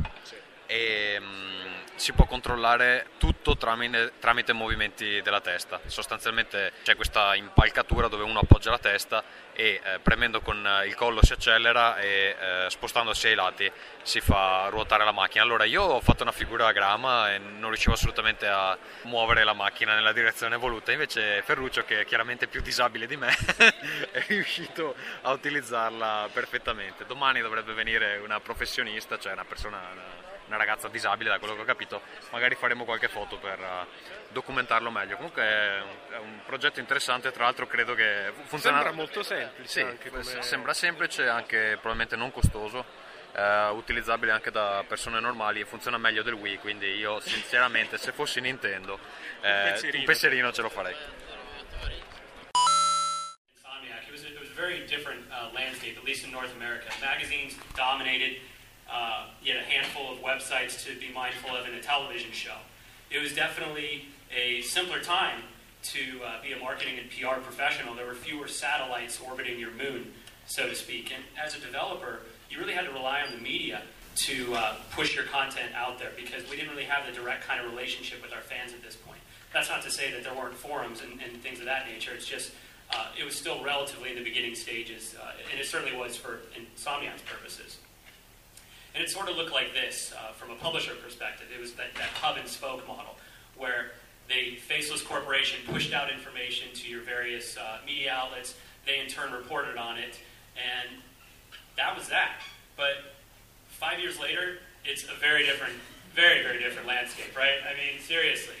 e mm, si può controllare tutto tramite, tramite movimenti della testa. Sostanzialmente c'è questa impalcatura dove uno appoggia la testa e eh, premendo con eh, il collo si accelera e eh, spostandosi ai lati si fa ruotare la macchina. Allora io ho fatto una figura a grama e non riuscivo assolutamente a muovere la macchina nella direzione voluta, invece Ferruccio che è chiaramente più disabile di me è riuscito a utilizzarla perfettamente. Domani dovrebbe venire una professionista, cioè una persona una- una ragazza disabile, da quello che ho capito, magari faremo qualche foto per uh, documentarlo meglio. Comunque è un, è un, progetto interessante, tra l'altro credo che funziona... Sembra molto semplice. Sì, anche come... sembra semplice, e anche probabilmente non costoso. Uh, utilizzabile anche da persone normali e funziona meglio del Wii quindi io sinceramente se fossi Nintendo eh, un, pensierino. un pensierino ce lo farei very different uh, landscape, at least in North America. Magazines dominated. Uh, a handful of websites to be mindful of in a television show. It was definitely a simpler time to uh, be a marketing and PR professional. There were fewer satellites orbiting your moon, so to speak. And as a developer, you really had to rely on the media to uh, push your content out there because we didn't really have the direct kind of relationship with our fans at this point. That's not to say that there weren't forums and, and things of that nature. It's just uh, it was still relatively in the beginning stages, uh, and it certainly was for Insomniac's purposes. And it sort of looked like this uh, from a publisher perspective. It was that, that hub and spoke model where the faceless corporation pushed out information to your various uh, media outlets. They in turn reported on it, and that was that. But five years later, it's a very different, very, very different landscape, right? I mean, seriously.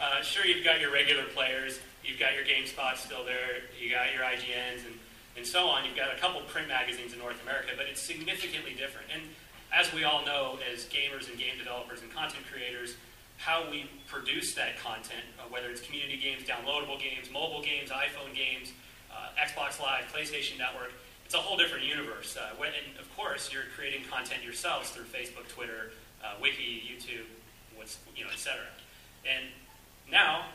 Uh, sure, you've got your regular players, You've got your GameSpot still there. You got your IGNs and, and so on. You've got a couple print magazines in North America, but it's significantly different. And as we all know, as gamers and game developers and content creators, how we produce that content, uh, whether it's community games, downloadable games, mobile games, iPhone games, uh, Xbox Live, PlayStation Network, it's a whole different universe. Uh, when, and of course, you're creating content yourselves through Facebook, Twitter, uh, Wiki, YouTube, what's you know, etc. And now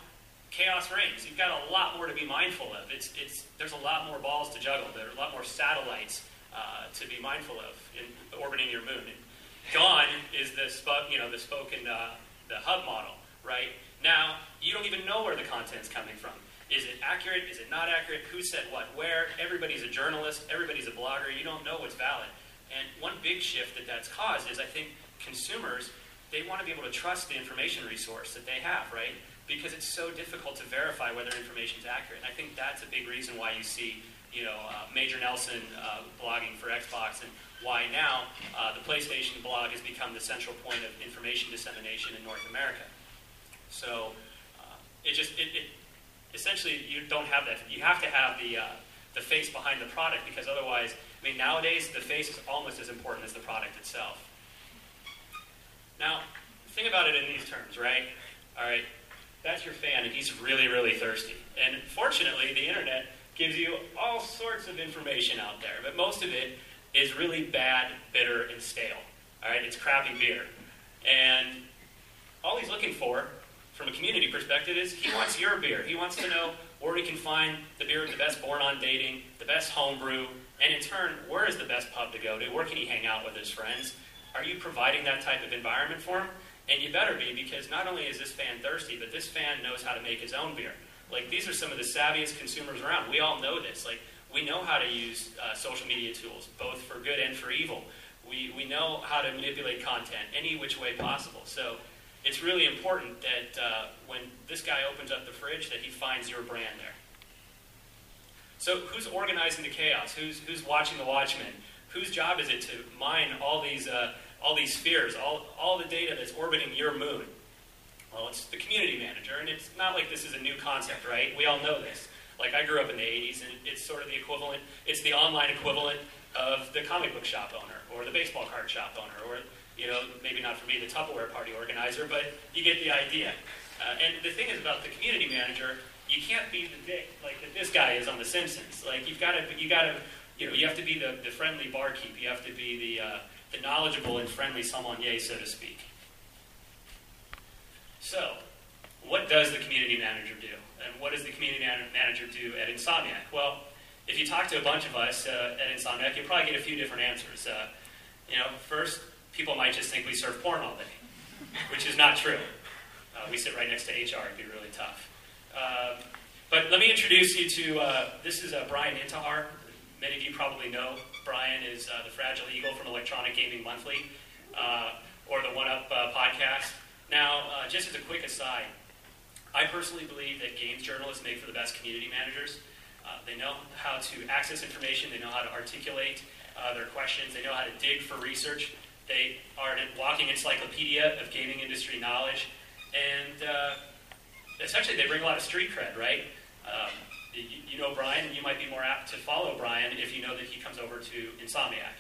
chaos reigns. You've got a lot more to be mindful of. It's, it's, there's a lot more balls to juggle. There are a lot more satellites uh, to be mindful of in orbiting your moon. And gone is the, sp- you know, the spoken, uh, the hub model, right? Now, you don't even know where the content's coming from. Is it accurate? Is it not accurate? Who said what where? Everybody's a journalist. Everybody's a blogger. You don't know what's valid. And one big shift that that's caused is I think consumers, they want to be able to trust the information resource that they have, right? because it's so difficult to verify whether information is accurate. And I think that's a big reason why you see, you know, uh, Major Nelson uh, blogging for Xbox, and why now uh, the PlayStation blog has become the central point of information dissemination in North America. So uh, it just it, it, essentially you don't have that. You have to have the uh, the face behind the product because otherwise, I mean, nowadays the face is almost as important as the product itself. Now, think about it in these terms, right? All right, that's your fan, and he's really, really thirsty. And fortunately, the internet gives you all sorts of information out there, but most of it is really bad, bitter, and stale. All right, it's crappy beer. And all he's looking for, from a community perspective, is he wants your beer. He wants to know where he can find the beer with the best born on dating, the best homebrew, and in turn, where is the best pub to go to? Where can he hang out with his friends? Are you providing that type of environment for him? And you better be because not only is this fan thirsty, but this fan knows how to make his own beer. Like these are some of the savviest consumers around. We all know this. Like we know how to use uh, social media tools, both for good and for evil. We, we know how to manipulate content any which way possible. So it's really important that uh, when this guy opens up the fridge, that he finds your brand there. So who's organizing the chaos? Who's, who's watching the Watchmen? Whose job is it to mine all these uh, all these spheres, all, all the data that's orbiting your moon? Well, it's the community manager, and it's not like this is a new concept, right? We all know this. Like, I grew up in the 80s, and it's sort of the equivalent, it's the online equivalent of the comic book shop owner, or the baseball card shop owner, or, you know, maybe not for me, the Tupperware party organizer, but you get the idea. Uh, and the thing is about the community manager, you can't be the dick like that this guy is on The Simpsons. Like, you've got to, you got to, you know, you have to be the, the friendly barkeep. You have to be the, uh, the knowledgeable and friendly sommelier, so to speak. So, what does the community manager do? And what does the community manager do at Insomniac? Well, if you talk to a bunch of us uh, at Insomniac, you'll probably get a few different answers. Uh, you know, first, people might just think we serve porn all day, which is not true. Uh, we sit right next to HR, it'd be really tough. Um, but let me introduce you to uh, this is uh, Brian Intihar. Many of you probably know Brian is uh, the Fragile Eagle from Electronic Gaming Monthly or the One Up podcast. Now, uh, just as a quick aside, I personally believe that games journalists make for the best community managers. Uh, they know how to access information, they know how to articulate uh, their questions, they know how to dig for research. They are a walking encyclopedia of gaming industry knowledge, and uh, essentially they bring a lot of street cred, right? Um, you, you know Brian, and you might be more apt to follow Brian if you know that he comes over to Insomniac.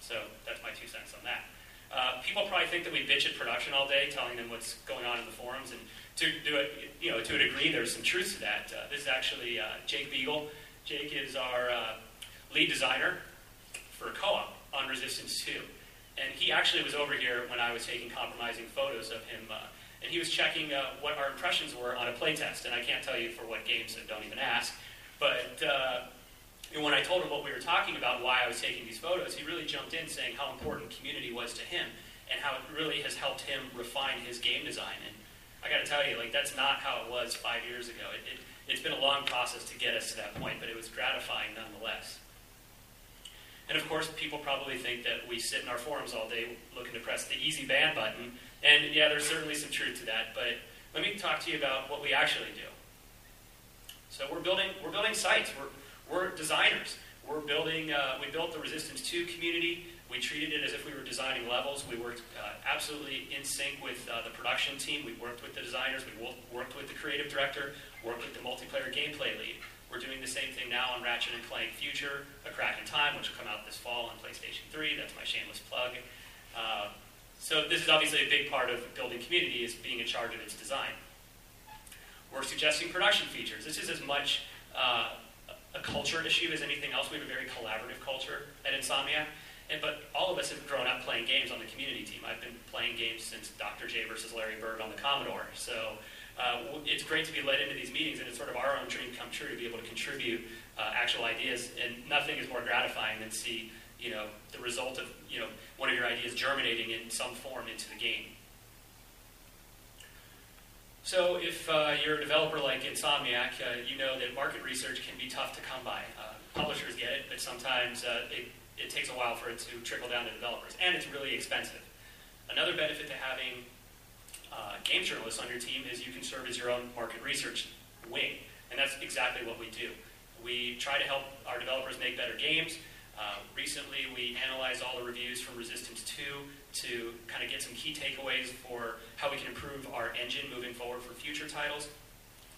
So that's my two cents on that. Uh, people probably think that we bitch at production all day, telling them what's going on in the forums, and to do it, you know, to a degree, there's some truth to that. Uh, this is actually uh, Jake Beagle. Jake is our uh, lead designer for co-op on Resistance 2, and he actually was over here when I was taking compromising photos of him, uh, and he was checking uh, what our impressions were on a playtest. And I can't tell you for what games, so don't even ask. But and when I told him what we were talking about, why I was taking these photos, he really jumped in saying how important community was to him and how it really has helped him refine his game design. And I got to tell you, like that's not how it was five years ago. It, it, it's been a long process to get us to that point, but it was gratifying nonetheless. And of course, people probably think that we sit in our forums all day looking to press the easy ban button. And yeah, there's certainly some truth to that. But let me talk to you about what we actually do. So we're building we're building sites. We're we're designers. We're building, uh, we built the Resistance 2 community. We treated it as if we were designing levels. We worked uh, absolutely in sync with uh, the production team. We worked with the designers. We worked with the creative director, worked with the multiplayer gameplay lead. We're doing the same thing now on Ratchet and Clank Future, A Crack in Time, which will come out this fall on PlayStation 3. That's my shameless plug. Uh, so this is obviously a big part of building community is being in charge of its design. We're suggesting production features. This is as much uh, a culture issue as anything else. We have a very collaborative culture at Insomniac. And, but all of us have grown up playing games on the community team. I've been playing games since Dr. J versus Larry Bird on the Commodore. So uh, it's great to be led into these meetings, and it's sort of our own dream come true to be able to contribute uh, actual ideas. And nothing is more gratifying than see you know the result of you know one of your ideas germinating in some form into the game. So if uh, you're a developer like Insomniac, uh, you know that market research can be tough to come by. Uh, publishers get it, but sometimes uh, it, it, takes a while for it to trickle down to developers, and it's really expensive. Another benefit to having uh, game journalists on your team is you can serve as your own market research wing, and that's exactly what we do. We try to help our developers make better games. Uh, recently, we analyzed all the reviews from Resistance 2 to kind of get some key takeaways for how we can improve our engine moving forward for future titles.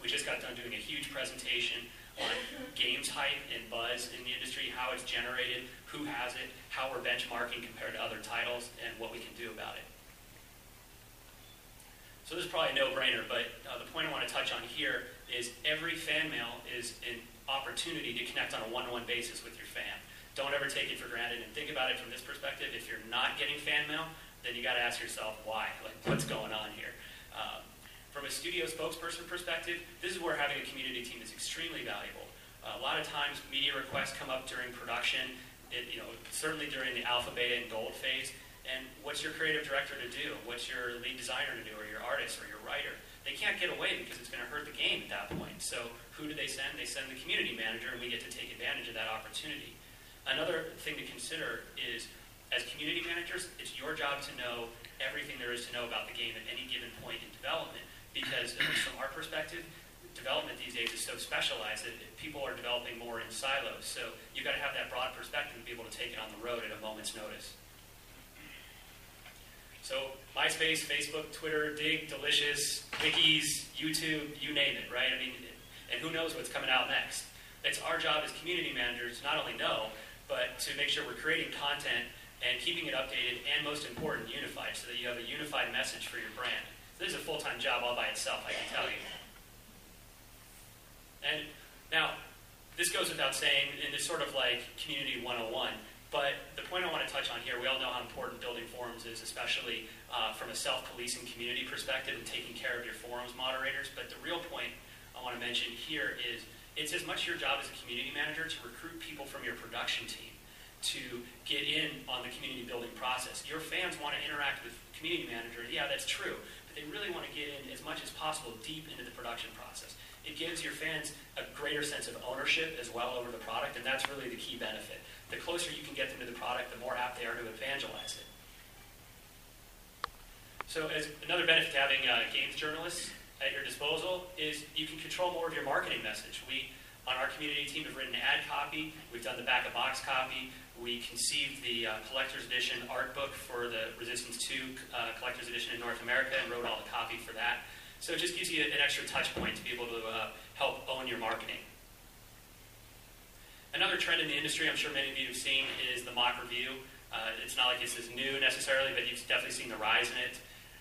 We just got done doing a huge presentation on games hype and buzz in the industry, how it's generated, who has it, how we're benchmarking compared to other titles, and what we can do about it. So this is probably a no-brainer, but uh, the point I want to touch on here is every fan mail is an opportunity to connect on a one-on-one basis with your fan don't ever take it for granted and think about it from this perspective. If you're not getting fan mail, then you got to ask yourself why. Like, what's going on here? Um, from a studio spokesperson perspective, this is where having a community team is extremely valuable. Uh, a lot of times, media requests come up during production. It, you know, certainly during the alpha, beta, and gold phase. And what's your creative director to do? What's your lead designer to do, or your artist, or your writer? They can't get away because it's going to hurt the game at that point. So who do they send? They send the community manager, and we get to take advantage of that opportunity. Another thing to consider is, as community managers, it's your job to know everything there is to know about the game at any given point in development. Because, at least from our perspective, development these days is so specialized that people are developing more in silos. So you've got to have that broad perspective and be able to take it on the road at a moment's notice. So MySpace, Facebook, Twitter, Digg, Delicious, Wikis, YouTube, you name it, right? I mean, and who knows what's coming out next? It's our job as community managers to not only know, but to make sure we're creating content and keeping it updated and most important, unified, so that you have a unified message for your brand. So this is a full-time job all by itself, I can tell you. And now, this goes without saying, in this sort of like community 101, but the point I want to touch on here, we all know how important building forums is, especially uh, from a self-policing community perspective and taking care of your forums moderators. But the real point I want to mention here is it's as much your job as a community manager to recruit people from your production team to get in on the community building process. Your fans want to interact with community manager. Yeah, that's true. But they really want to get in as much as possible deep into the production process. It gives your fans a greater sense of ownership as well over the product, and that's really the key benefit. The closer you can get them to the product, the more apt they are to evangelize it. So, as another benefit to having uh, games journalists, at your disposal is you can control more of your marketing message. We, on our community team, have written ad copy. We've done the back of box copy. We conceived the uh, collector's edition art book for the Resistance 2 uh, collector's edition in North America and wrote all the copy for that. So it just gives you an extra touch point to be able to uh, help own your marketing. Another trend in the industry, I'm sure many of you have seen, is the mock review. Uh, it's not like this is new necessarily, but you've definitely seen the rise in it.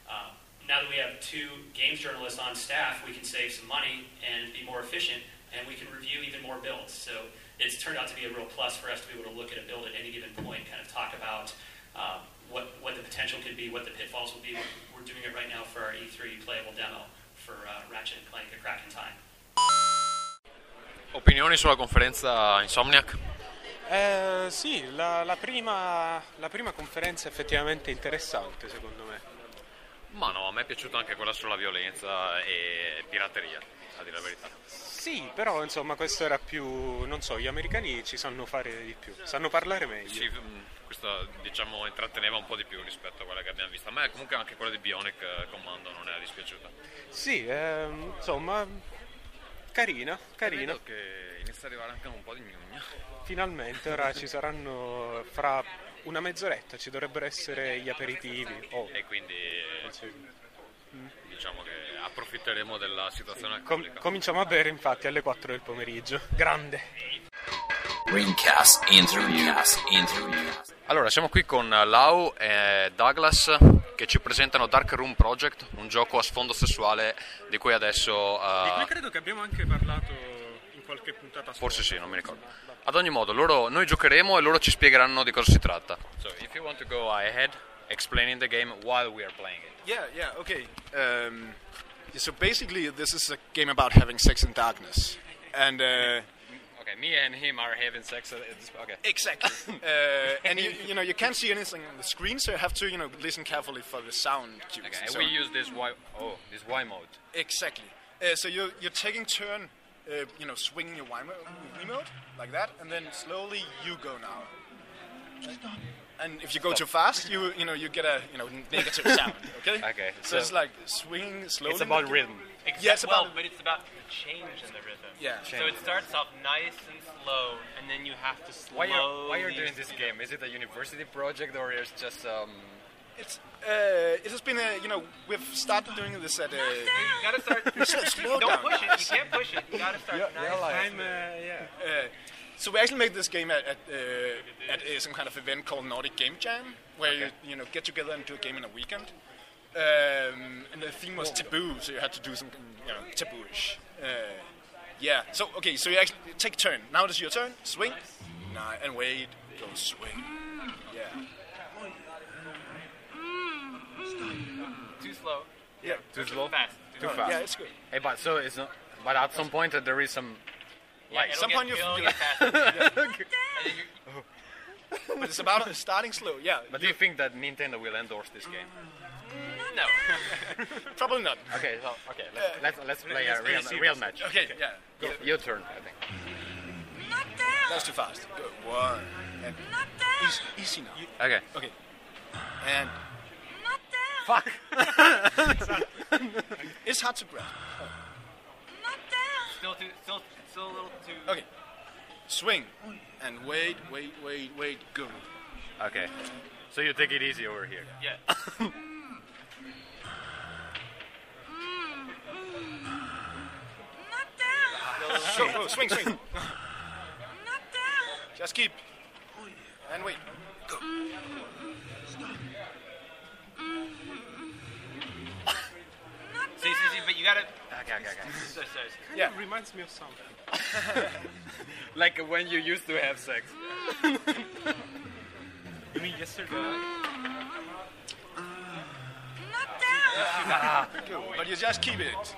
Uh, now that we have two games journalists on staff, we can save some money and be more efficient, and we can review even more builds. So it's turned out to be a real plus for us to be able to look at a build at any given point, kind of talk about um, what, what the potential could be, what the pitfalls will be. We're doing it right now for our E3 playable demo for uh, Ratchet and Clank: A Crack in Time. Opinioni sulla conferenza Insomniac? Eh, sì, la, la prima, la prima conferenza è effettivamente interessante secondo me. Ma no, a me è piaciuta anche quella sulla violenza e pirateria, a dire la verità. Sì, però insomma questo era più, non so, gli americani ci sanno fare di più, sanno parlare meglio. Sì, mm, questa diciamo intratteneva un po' di più rispetto a quella che abbiamo visto. A me comunque anche quella di Bionic eh, Commando non è dispiaciuta. Sì, ehm, insomma, carina, carina. Vedo che inizia ad arrivare anche un po' di gnugna. Finalmente, ora ci saranno fra una mezz'oretta ci dovrebbero essere gli aperitivi. Oh. E quindi diciamo che approfitteremo della situazione Com- alcolica. cominciamo a bere infatti alle 4 del pomeriggio. Grande. Ringcast Interviews. Interviews. Allora, siamo qui con Lau e Douglas che ci presentano Dark Room Project, un gioco a sfondo sessuale di cui adesso... eh, Di cui credo che abbiamo anche parlato qualche puntata Forse sì, non mi ricordo. Ad ogni modo, loro, noi giocheremo e loro ci spiegheranno di cosa si tratta. So, if you want to go ahead explaining the game while we are playing it. Yeah, yeah, okay. Um, so basically, this is a game about having sex in darkness, and uh, Okay, me and him are having sex. At this, okay. exactly. uh, and you, you know, you can't see anything on the screen, so you have to, you know, listen carefully for the sound cues. Okay, and and so we on. use this Y. Oh, this Wiimote. Exactly. Uh, so you're, you're taking turn, uh, you know, swinging your Wiimote, Wiimote like that, and then slowly you go now. And if you go too fast, you you know you get a you know negative sound. Okay. Okay, So, so- it's like swinging slowly. It's about like- rhythm. Yeah, it's well, about but it's about the change in the rhythm. Yeah. So it starts off nice and slow, and then you have to slowly. Why you're, why you're doing this game? Is it a university project or is just um? It's uh, it has been a you know we've started doing this at uh, You gotta start. Slow- slow Don't down, push it. You can't push it. You gotta start nice. I'm, uh, yeah. Uh, so we actually made this game at at, uh, at uh, some kind of event called Nordic Game Jam, where you you know get together and do a game in a weekend. Um, and the theme was taboo, so you had to do something you know tabooish. Uh, yeah. So okay, so you actually take a turn. Now it's your turn. Swing. Nah, and wait. Go swing. Yeah. Too slow. Yeah. Too slow. Fast. Too fast. yeah, it's good. Hey, but so it's not. But at some point uh, there is some. Yeah, Like it'll some point you it'll you- get faster. And then you- But it's about starting slow. Yeah. But do you think that Nintendo will endorse this game? no. Probably not. Okay, so okay, let's let's, let's play a real, serious. real match. Okay. Yeah. Go. Your turn, I think. Not that's too fast. Go. One. And not easy, easy now. Okay. Okay. And Fuck. it's hard to grasp. Still too. Still. Still a little too. Okay. Swing. And wait, wait, wait, wait. Go. Okay. So you take it easy over here. Yeah. Go, go, swing, swing. Not down. Just keep. And wait. Go. You gotta. Okay, okay, okay. So, so, so. Yeah. reminds me of something. like when you used to have sex. You mean yesterday? Go. But you just keep it.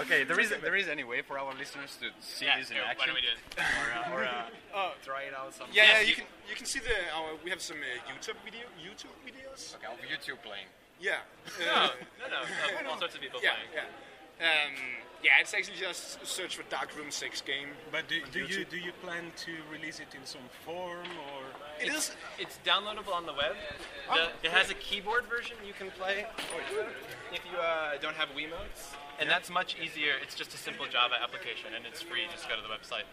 Okay, there is there is any way for our listeners to see Yeah, this in here, why action. don't we do it? or, uh, or uh, Oh. try it out sometime. Yeah, Yes, yeah. You you- can you can see the our we have some uh, YouTube video YouTube videos. Okay, of YouTube playing. Yeah. No, Uh, no, no. all sorts of people yeah, playing. yeah. Um, yeah, it's actually just search for Dark Room Sex game. But do, do you do you plan to release it in some form or? It it's, It's downloadable on the web. The, it has a keyboard version you can play if you uh, don't have Wiimotes, and that's much easier. It's just a simple Java application, and it's free. Just go to the website.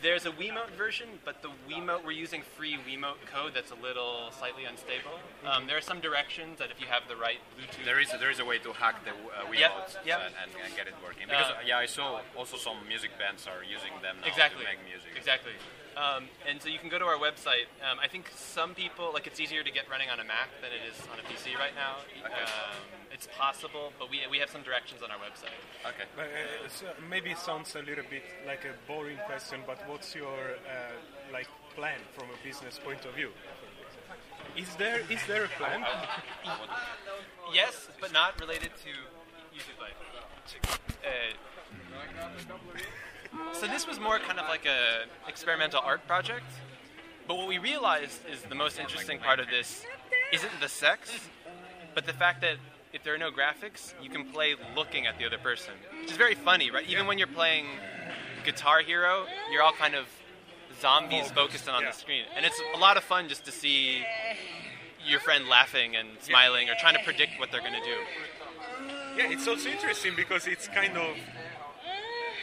There's a Wiimote version, but the Wiimote we're using free Wiimote code that's a little slightly unstable. Um, there are some directions that if you have the right Bluetooth, There is there is a way to hack the uh, yep. And, and, and get it working. Because Uh, yeah, I saw also some music bands are using them now exactly. to make music. Exactly. Um, and so you can go to our website. Um, I think some people like it's easier to get running on a Mac than it is on a PC right now. Um, it's possible, but we, we have some directions on our website. Okay. But, uh, so maybe it sounds a little bit like a boring question, but what's your uh, like plan from a business point of view? Is there is there a plan? Yes, but not related to YouTube Live. Uh, so this was more kind of like a experimental art project. But what we realized is the most interesting part of this isn't the sex, but the fact that if there are no graphics, you can play looking at the other person, which is very funny, right? Even when you're playing Guitar Hero, you're all kind of zombies focused on the screen, and it's a lot of fun just to see your friend laughing and smiling or trying to predict what they're going to do. Yeah, it's also interesting because it's kind of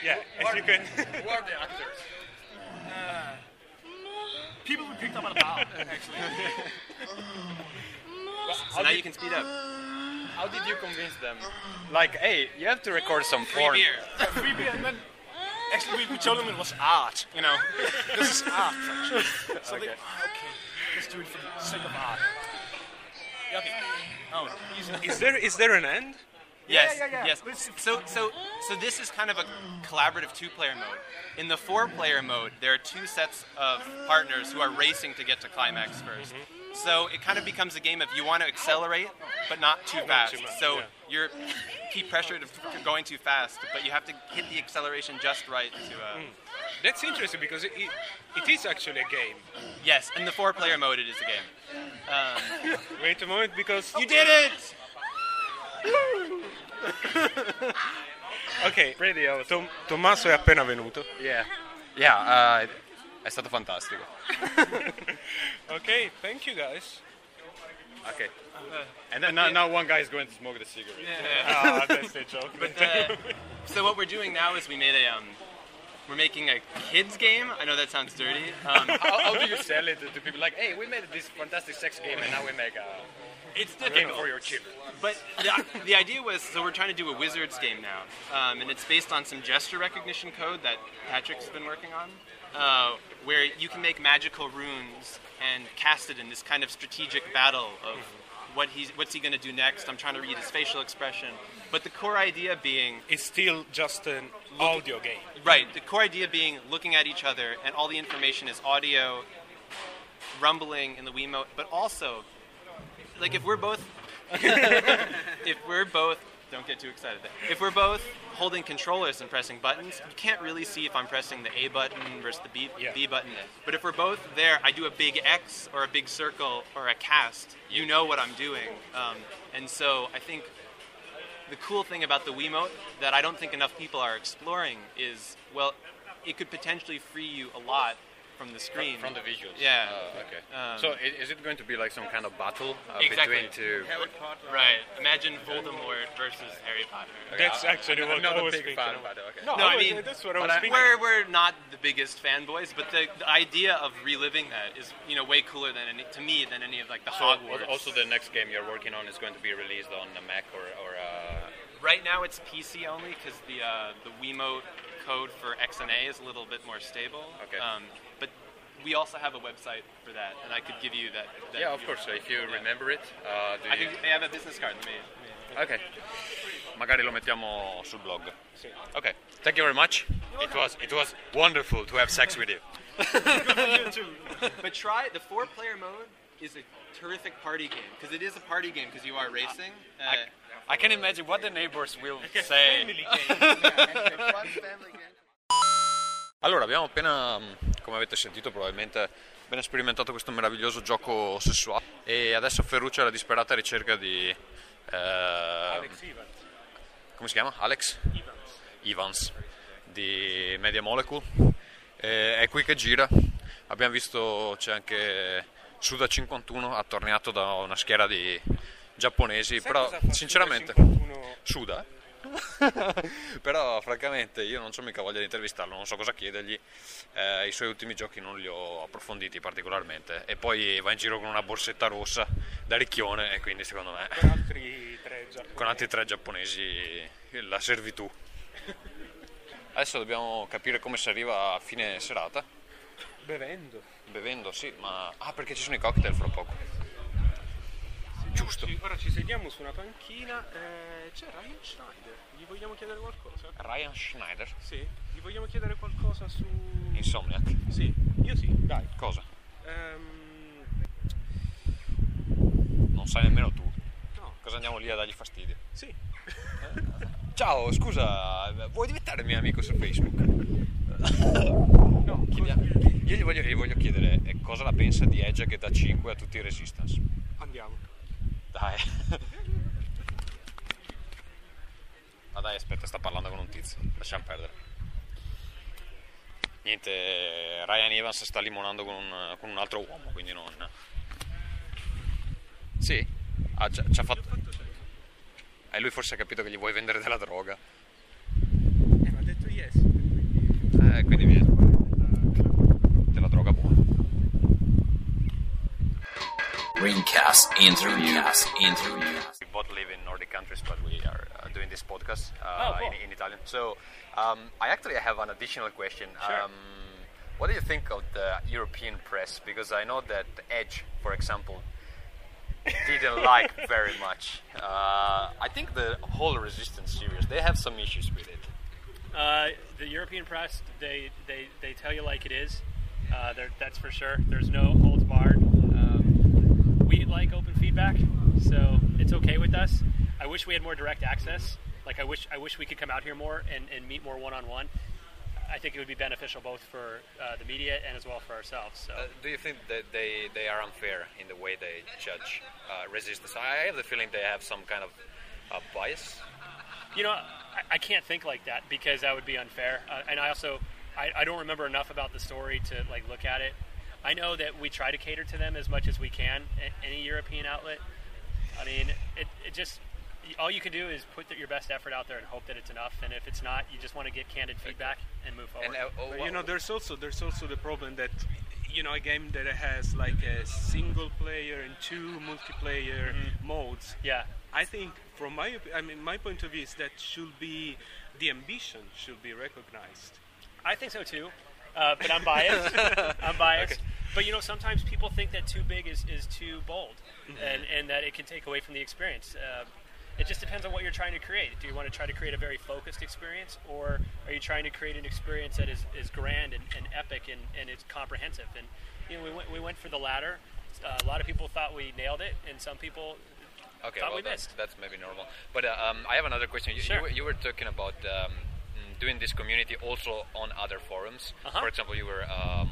yeah, as you can. Who are the actors? Uh, people we picked up on a bar, actually. So now you can speed up. How did you convince them? Like, hey, you have to record some Free porn. beer. Yeah, free beer, and then actually we, we told them it was art. You know, this is art. Actually. So they, Okay. "Ah, okay, let's do it for the sake of art. Yeah, Okay. Oh, easy. is there is there an end? Yes, yeah, yeah. yes. So, so, so this is kind of a collaborative two-player mode. In the four-player mode, there are two sets of partners who are racing to get to climax 1st So it kind of becomes a game of you want to accelerate, but not too fast. so yeah. you're keep pressure to you're going too fast, but you have to hit the acceleration just right to. Uh, That's interesting because it, it, it is actually a game. Yes, in the four-player mode, it is a game. Um, Wait a moment because you did it! Ok, Tom- Tommaso è appena venuto. Yeah. Yeah, uh, è stato fantastico. Ok, thank you guys. Okay. And then now, now one guy is going to smoke the cigarette. Yeah. Ah, that's the joke. But uh, so what we're doing now is we made a um, we're making a kids game. I know that sounds dirty. Um, how, how do you sell it to, to people? Like, hey, we made this fantastic sex game, and now we make a, it's difficult. for your children. But the, the idea was so we're trying to do a wizards game now, um, and it's based on some gesture recognition code that Patrick's been working on, uh, where you can make magical runes and cast it in this kind of strategic battle of what he's what's he going to do next. I'm trying to read his facial expression, but the core idea being It's still just an audio game. Right. The core idea being looking at each other, and all the information is audio, rumbling in the Wiimote, but also, like if we're both, if we're both, don't get too excited. If we're both holding controllers and pressing buttons, you can't really see if I'm pressing the A button versus the B, B button. But if we're both there, I do a big X or a big circle or a cast. You know what I'm doing, um, and so I think the cool thing about the Wiimote that I don't think enough people are exploring is, well, it could potentially free you a lot from the screen. From the visuals. Yeah. Oh, okay. Um, so i- is it going to be like some kind of battle uh, Exactly. between two? Right. Imagine Voldemort versus Harry Potter. That's actually I'm what not I a was big fan of. about okay. No, No, I mean, that's what I was but thinking. we're, we're not the biggest fanboys, but the, the idea of reliving that is, you know, way cooler than any, to me than any of like the So Hogwarts. also the next game you're working on is going to be released on a Mac or, or uh, Right now it's PC only because the uh, the Wiimote code for XNA is a little bit more stable. Okay. Um, but we also have a website for that, and I could give you that. that yeah, of course. So if you remember it, uh, do I you... think they have a business card. Let me. let me- Ok, magari lo mettiamo sul blog. Ok, thank you very much. It was it was wonderful to have sex with you. but try the four-player mode is a terrific party game because it is a party game because you are racing. Uh, I can imagine what the neighbors will say. Allora, abbiamo appena, mh, come avete sentito probabilmente, appena sperimentato questo meraviglioso gioco sessuale e adesso Ferruccio è alla disperata ricerca di... eh, come si chiama? Alex? Evans. Evans di Media Molecule. E è qui che gira. Abbiamo visto c'è anche Suda 51 attorniato da una schiera di giapponesi, Sai però sinceramente Suda 51? Suda eh? però francamente io non ho mica voglia di intervistarlo, non so cosa chiedergli, eh, i suoi ultimi giochi non li ho approfonditi particolarmente e poi va in giro con una borsetta rossa da ricchione e quindi secondo me Con altri tre giapponesi. con altri tre giapponesi la servitù. Adesso dobbiamo capire come si arriva a fine serata. Bevendo. Bevendo, sì, ma... Ah, perché ci sono i cocktail fra poco. Giusto. Ci- Ora ci sediamo su una panchina. eh, c'è Ryan Schneider. Gli vogliamo chiedere qualcosa? Ryan Schneider? Sì. Gli vogliamo chiedere qualcosa su. Insomniac? Sì, io sì, dai. Cosa? Ehm, Non sai nemmeno tu. No. Cosa andiamo lì a dargli fastidio? Sì. Ciao, scusa, vuoi diventare mio amico su Facebook? No, Chiediamo- Io gli voglio, gli voglio chiedere eh, cosa la pensa di Edge che dà 5 a tutti i Resistance. andiamo. Dai. Ma dai, aspetta, sta parlando con un tizio. Lasciamo perdere. Niente, Ryan Evans sta limonando con un, con un altro uomo, quindi non... Sì? Ah, ci ha- fatto... E lui forse ha capito che gli vuoi vendere della droga. Ringcast interviews. Interviews. We both live in Nordic countries, but we are uh, doing this podcast uh, Oh, cool. in, in Italian. So, um, I actually have an additional question. Sure. Um, what do you think of the European press? Because I know that Edge, for example, didn't like very much. Uh, I think the whole Resistance series, they have some issues with it. Uh, the European press, they, they, they tell you like it is. Uh, that's for sure. There's no holds barred. Like open feedback, so it's okay with us. I wish we had more direct access. Like I wish, I wish we could come out here more and, and meet more one on one. I think it would be beneficial both for uh, the media and as well for ourselves. So. Uh, do you think that they, they are unfair in the way they judge uh, Resistance? I have the feeling they have some kind of uh, bias. You know, I, I can't think like that because that would be unfair. Uh, and I also, I, I don't remember enough about the story to like look at it. I know that we try to cater to them as much as we can. a- Any European outlet. I mean, it, it just all you can do is put your best effort out there and hope that it's enough. And if it's not, you just want to get candid feedback and move forward. Uh, oh, but, you know, there's also there's also the problem that you know a game that has like a single player and two multiplayer mm-hmm. modes. Yeah. I think from my I mean my point of view is that should be the ambition should be recognized. I think so too, uh, but I'm biased. I'm biased. Okay. But you know, sometimes people think that too big is, is too bold, Mhm. and, and that it can take away from the experience. Uh, it just depends on what you're trying to create. Do you want to try to create a very focused experience, or are you trying to create an experience that is, is grand and, and epic and, and it's comprehensive? And you know, we went we went for the latter. Uh, a lot of people thought we nailed it, and some people Okay, thought well, we that's, missed. that's maybe normal. But uh, um, I have another question. You, Sure. you, were, you were talking about um, doing this community also on other forums. Uh-huh. For example, you were um,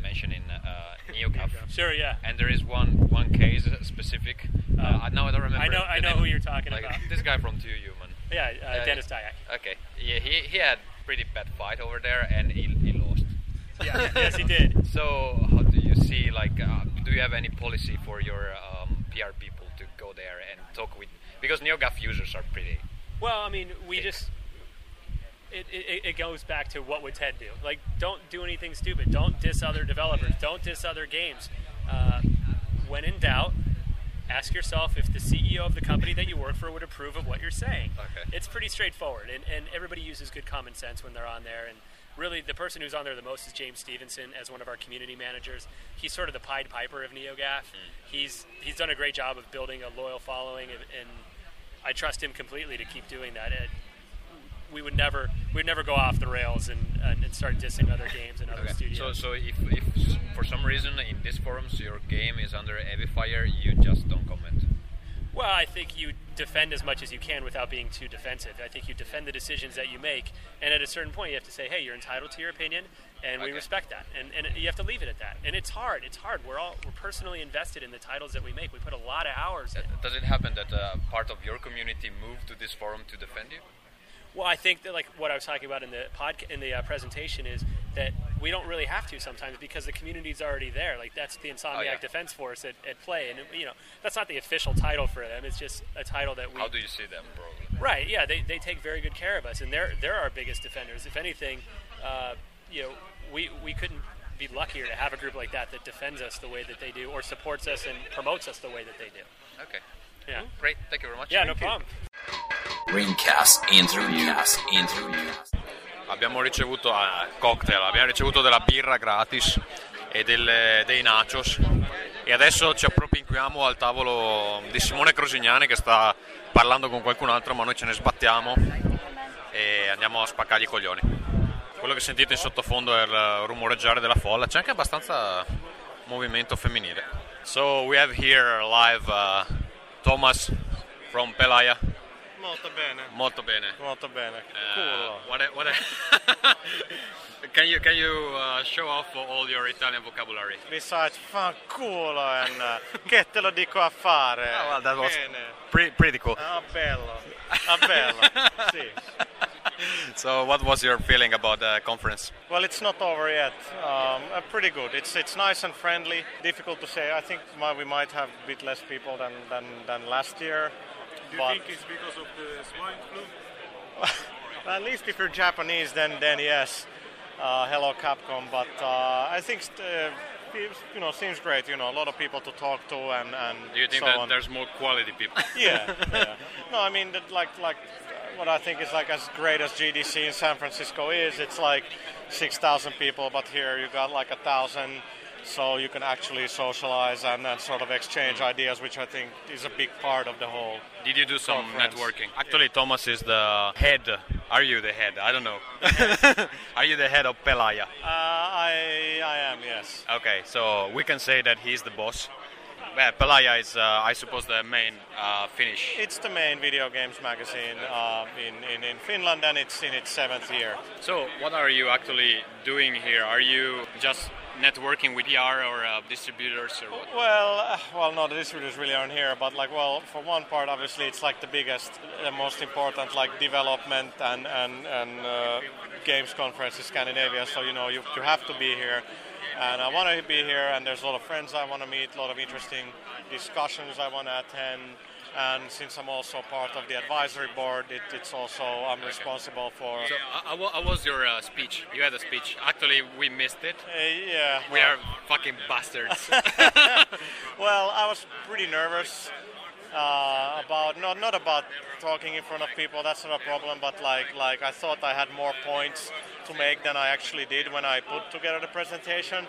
mentioning uh, NeoGAF. Sure, yeah. And there is one one case specific. Uh, now I don't remember. I know- I know name. who you're talking Like, about. This guy from Too Human. Yeah, uh, Dennis Dyack. Okay. Yeah, he, he had pretty bad fight over there, and he, he lost. Yeah, yes, he did. So, how do you see? Like, uh, do you have any policy for your um, PR people to go there and talk with? Because NeoGAF users are pretty. Well, I mean, we just it, it, it goes back to what would Ted do? Like, don't do anything stupid. Don't diss other developers. Don't diss other games. Uh, when in doubt, ask yourself if the CEO of the company that you work for would approve of what you're saying. Okay. It's pretty straightforward, and, and everybody uses good common sense when they're on there. And really, the person who's on there the most is James Stevenson as one of our community managers. He's sort of the Pied Piper of NeoGAF. He's he's done a great job of building a loyal following, and, and I trust him completely to keep doing that. It, we would never we'd never go off the rails and, and, and start dissing other games and other Okay. studios. So, so if, if for some reason in these forums your game is under heavy fire, you just don't comment. Well, I think you defend as much as you can without being too defensive. I think you defend the decisions that you make, and at a certain point, you have to say, "Hey, you're entitled to your opinion, and we respect that." And, and you have to leave it at that. And it's hard. It's hard. We're all we're personally invested in the titles that we make. We put a lot of hours in. Does it happen that uh, part of your community moved to this forum to defend you? Well, I think that like what I was talking about in the podca- in the uh, presentation is that we don't really have to sometimes because the community's already there. Like that's the Insomniac Oh, yeah. Defense Force at, at play, and you know that's not the official title for them. It's just a title that we. How do you see them, bro? Right. Yeah. They, they take very good care of us, and they're they're our biggest defenders. If anything, uh, you know, we we couldn't be luckier to have a group like that that defends us the way that they do, or supports us and promotes us the way that they do. Okay. Yeah. Great. Thank you very much. Yeah. No problem. Ringcast interview. Abbiamo ricevuto a cocktail, abbiamo ricevuto della birra gratis e delle- dei nachos e adesso ci appropinquiamo al tavolo di Simone Crosignani che sta parlando con qualcun altro ma noi ce ne sbattiamo e andiamo a spaccargli i coglioni. Quello che sentite in sottofondo è il rumoreggiare della folla, c'è anche abbastanza movimento femminile. So we have here live uh, Thomas from Pelaya. Molto bene. Molto bene. Molto bene. Uh, what a- what a- can you can you uh, show off all your Italian vocabulary? Besides, fanculo and uh, che te lo dico a fare. Oh, well, that was Bene. pretty, pretty cool. Ah, bello. Ah, bello. sì. So, what was your feeling about the conference? Well, it's not over yet. Um, uh, pretty good. It's it's nice and friendly. Difficult to say. I think my, we might have a bit less people than than, than last year. Do you but think it's because of the swine flu? at least if you're Japanese, then then yes. Uh, hello, Capcom. But uh, I think uh, it, you know seems great. You know, a lot of people to talk to and and Do you think so that on. there's more quality people? yeah, yeah. No, I mean, that, like, like, uh, what I think is like as great as GDC in San Francisco is. It's like six thousand people, but here you got like a thousand, so you can actually socialize and, and sort of exchange ideas, which I think is a big part of the whole. Did you do some conference. networking? Actually, Thomas is the head. Are you the head? I don't know. Are you the head of Pelaaja? Uh, I, I am, yes. Okay, so we can say that he's the boss. Well, Pelaaja is, uh, I suppose, the main uh, Finnish. It's the main video games magazine uh, in, in, in Finland, and it's in its seventh year. So, what are you actually doing here? Are you just networking with PR or uh, distributors or what? Well, uh, well, no, the distributors really aren't here, but like, well, for one part, obviously, it's like the biggest, the most important, like development and and and uh, games conference in Scandinavia. So you know, you you have to be here, and I want to be here. And there's a lot of friends I want to meet, a lot of interesting discussions I want to attend. And since I'm also part of the advisory board, it, it's also I'm responsible for. So, how, how was your uh, speech? You had a speech. Actually, we missed it. Uh, yeah. We well- are fucking bastards. well, I was pretty nervous uh, about not not about talking in front of people. That's not a problem. But like like I thought I had more points to make than I actually did when I put together the presentation.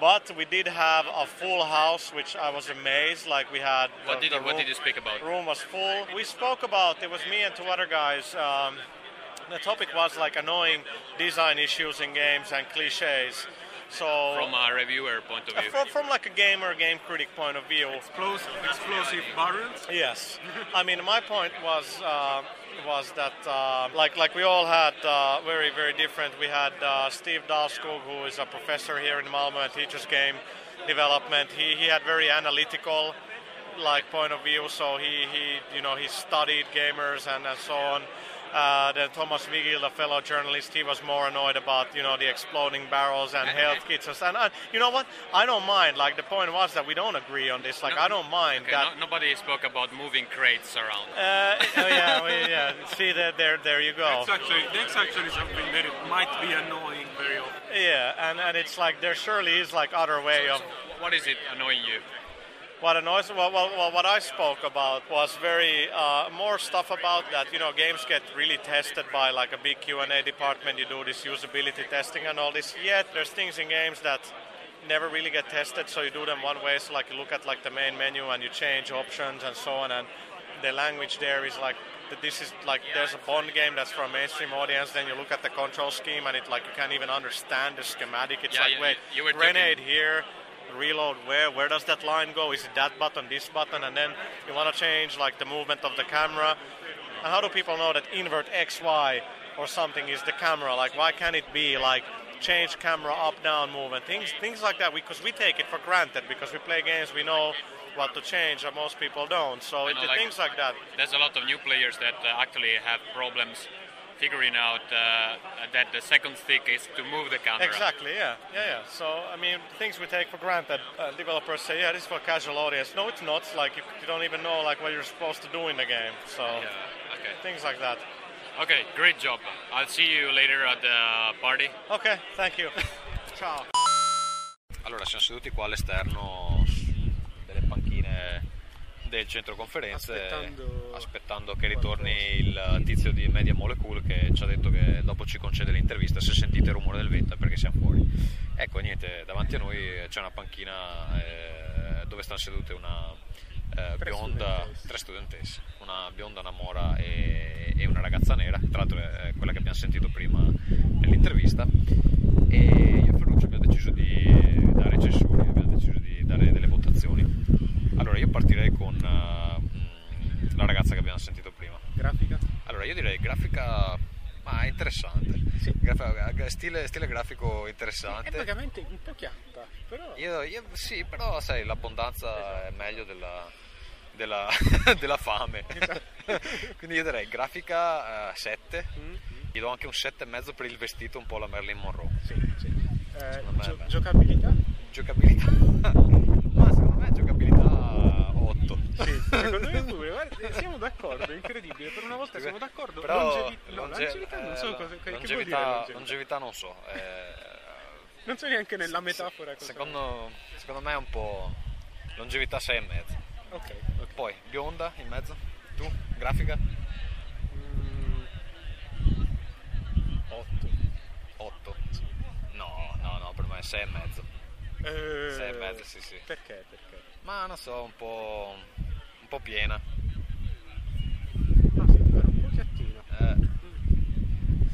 But we did have a full house, which I was amazed. Like we had. what the- did the you, what room- did you speak about? room was full. We spoke about it was me and two other guys. Um, the topic was like annoying design issues in games and cliches. So From a reviewer point of view. from, from like a gamer, game critic point of view. Explosive, explosive barrels? Yes. I mean, my point was uh, was that uh, like like we all had uh, very very different. We had uh, Steve Dahlskog, who is a professor here in Malmö and teaches game development. He he had very analytical like point of view. So he he you know he studied gamers and, and so on. Uh, then Thomas Vigil, a fellow journalist, he was more annoyed about you know the exploding barrels and health kits and, and uh, you know what? I don't mind. Like the point was that we don't agree on this. Like I don't mind Okay, that. no- nobody spoke about moving crates around. Uh, oh yeah, well, yeah. See that there, there you go. That's actually, that's actually something that it might be annoying very often. Yeah, and, and it's like there surely is like other way of What is it annoying you? What annoys. Well, well, what I spoke about was very uh, more stuff about that. You know, games get really tested by like a big Q and A department. You do this usability testing and all this. Yet there's things in games that never really get tested. So you do them one way. So like you look at like the main menu and you change options and so on. And the language there is like this is like there's a Bond game that's for a mainstream audience. Then you look at the control scheme and it like you can't even understand the schematic. It's Yeah, like you- wait, you were grenade talking- here, reload where, where does that line go? Is it that button, this button, and then you want to change like the movement of the camera? And how do people know that invert X, Y, or something is the camera? Like, why can't it be like change camera up, down movement? Things, things like that. Because we take it for granted because we play games, we know what to change, and most people don't. So it, know, like- things like that. There's a lot of new players that uh, actually have problems figuring out uh, that the second stick is to move the camera. Exactly, yeah, yeah, yeah. So, I mean, things we take for granted. Uh, developers say, yeah, this is for casual audience. No, it's not. Like, you, you don't even know like what you're supposed to do in the game. So, yeah, okay. things like that. Okay, great job. I'll see you later at the party. Okay, thank you. Ciao. Allora, siamo seduti qua all'esterno delle panchine del centro conferenze Aspettando- aspettando che ritorni il tizio di Media Molecule che ci ha detto che dopo ci concede l'intervista se sentite il rumore del vento è perché siamo fuori. Ecco niente davanti a noi c'è una panchina eh, dove stanno sedute una eh, bionda studentesse. tre studentesse. Una bionda una mora e, e una ragazza nera. Tra l'altro è quella che abbiamo sentito prima nell'intervista. E io e Ferruccio abbiamo deciso di dare censuri abbiamo deciso di dare delle votazioni. Allora io partirei con eh, mm, la ragazza che abbiamo sentito prima. Grafica? Allora io direi grafica ma interessante. Grafica- stile, stile grafico interessante. È vagamente un po' chiatta, però... Io, io- sì, però sai, l'abbondanza è meglio della, della, della fame. Quindi io direi grafica 7. Gli do anche un 7,5 per il vestito un po' la Marilyn Monroe. Sì, sì. Eh, gio- giocabilità? Giocabilità. Ma secondo me giocabilità 8. Sì, secondo me pure, guarda, siamo d'accordo, è incredibile, per una volta siamo d'accordo. Però Longevi- no, longe- longevità non so eh, cosa, che vuol dire longevità, longevità. longevità non so. eh, Non so neanche nella metafora cosa. secondo, secondo me è un po' longevità 6 e mezzo. Ok, Poi bionda in mezzo. Tu, grafica? 8. 8. No, no, no, per me è 6 e mezzo. Eh, 6 e mezzo, sì, sì. Perché? Perché? Ma non so, un po', un po' piena. Ah, sì, un pochettino. Eh.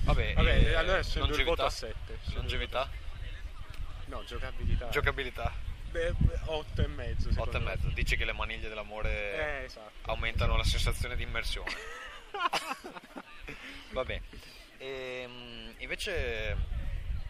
Vabbè, Vabbè, eh, allora scendo il voto a 7. Longevità? No, giocabilità. Giocabilità? Beh, 8 e mezzo. 8 e mezzo. Dici che le maniglie dell'amore Eh, esatto. aumentano la sensazione di immersione. Vabbè. Ehm, invece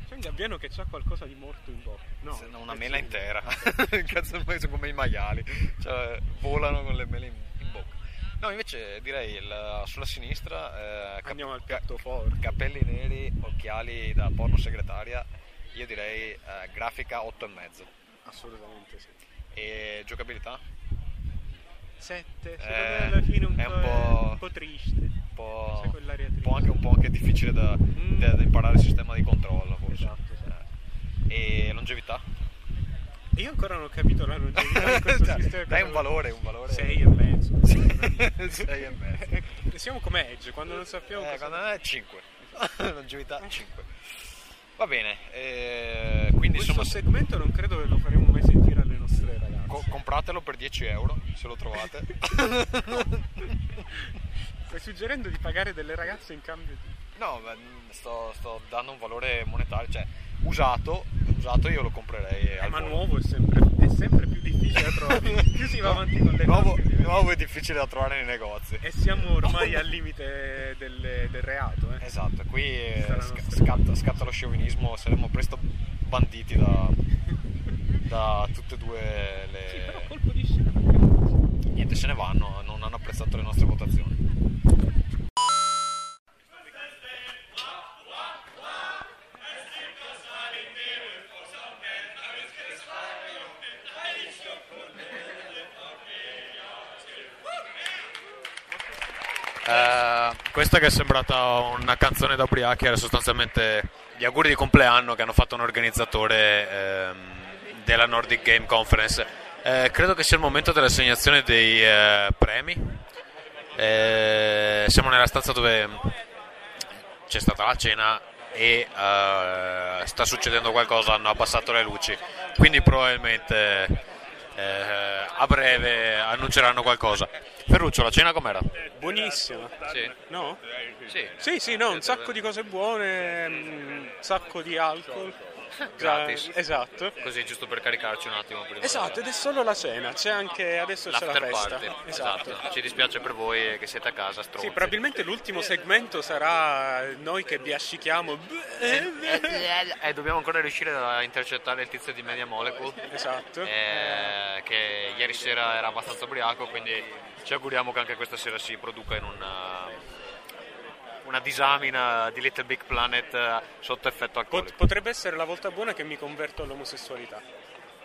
C'è un gabbiano che ha qualcosa di morto in bocca. No, se- no, una penso mela intera. Cazzo, sono come i maiali. Cioè, volano con le mele in, in bocca. No, invece direi il- sulla sinistra eh, cap- Andiamo al piatto forte. capelli neri, occhiali da porno segretaria. Io direi eh, grafica 8 e mezzo. Assolutamente sì. E giocabilità? 7, secondo Eh, me alla fine un, è po', un po'- un po' triste. Un po', quell'aria un po' anche, un po' anche difficile da, da- da imparare il sistema di controllo forse. Esatto, Eh, E longevità? Io ancora non ho capito la longevità di questo Dai, sistema. dai un valore, un valore. 6 e mezzo. 6 e mezzo. Siamo come Edge, quando non sappiamo Eh, quando è 5. longevità 5. Va bene, eh, quindi Questo insomma segmento non credo che lo faremo mai sentire alle nostre ragazze. Co- compratelo per 10 euro se lo trovate. Stai suggerendo di pagare delle ragazze in cambio di... No, ma sto, sto dando un valore monetario, cioè usato, usato io lo comprerei. Eh, al ma volo. nuovo è sempre, è sempre più difficile da trovare. più si va avanti con le nuovo, cose, nuovo è difficile da trovare nei negozi. E siamo ormai al limite del, del reato. Eh. Esatto, qui eh, nostra- scatta, scatta lo sciovinismo, saremo presto banditi da, da tutte e due le... Sì, però colpo di scena. Niente, se ne vanno, non hanno apprezzato le nostre votazioni. Eh, questa che è sembrata una canzone da ubriachi era sostanzialmente gli auguri di compleanno che hanno fatto un organizzatore ehm, della Nordic Game Conference. Eh, credo che sia il momento dell'assegnazione dei eh, premi. Eh, siamo nella stanza dove c'è stata la cena e eh, sta succedendo qualcosa, hanno abbassato le luci, quindi probabilmente eh, a breve annunceranno qualcosa. Ferruccio, la cena com'era? Buonissima. Sì. No? Sì. Sì, sì, no, un sacco di cose buone, un sacco di alcol. Gratis. esatto. Così giusto per caricarci un attimo prima. Esatto, ed è solo la cena, c'è anche adesso c'è la festa. party. Esatto. Esatto. Ci dispiace per voi che siete a casa, stronzi. Sì, probabilmente l'ultimo segmento sarà noi che vi ascichiamo. Eh, dobbiamo ancora riuscire a intercettare il tizio di Media Molecule. Esatto. eh, che ieri sera era abbastanza ubriaco, quindi ci auguriamo che anche questa sera si produca in una, una disamina di Little Big Planet eh, sotto effetto alcolico. Potrebbe essere la volta buona che mi converto all'omosessualità.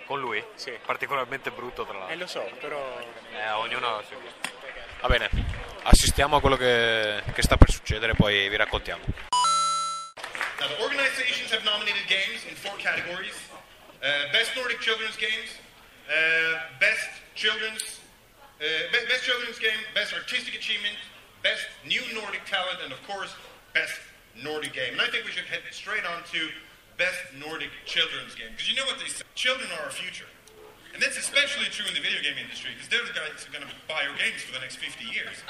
Con lui? Sì. Particolarmente brutto, tra l'altro. Eh, lo so, però. Eh, ognuno ha. Va bene, assistiamo a quello che, che sta per succedere, poi vi raccontiamo. Now, the organizations have nominated games in four categories uh, Best Nordic Children's Games, uh, Best Children's. Uh, be- best children's game, best artistic achievement, best new Nordic talent, and of course, best Nordic game. And I think we should head straight on to best Nordic children's game because you know what they say: children are our future, and that's especially true in the video game industry because they're the guys who are going to buy our games for the next 50 years.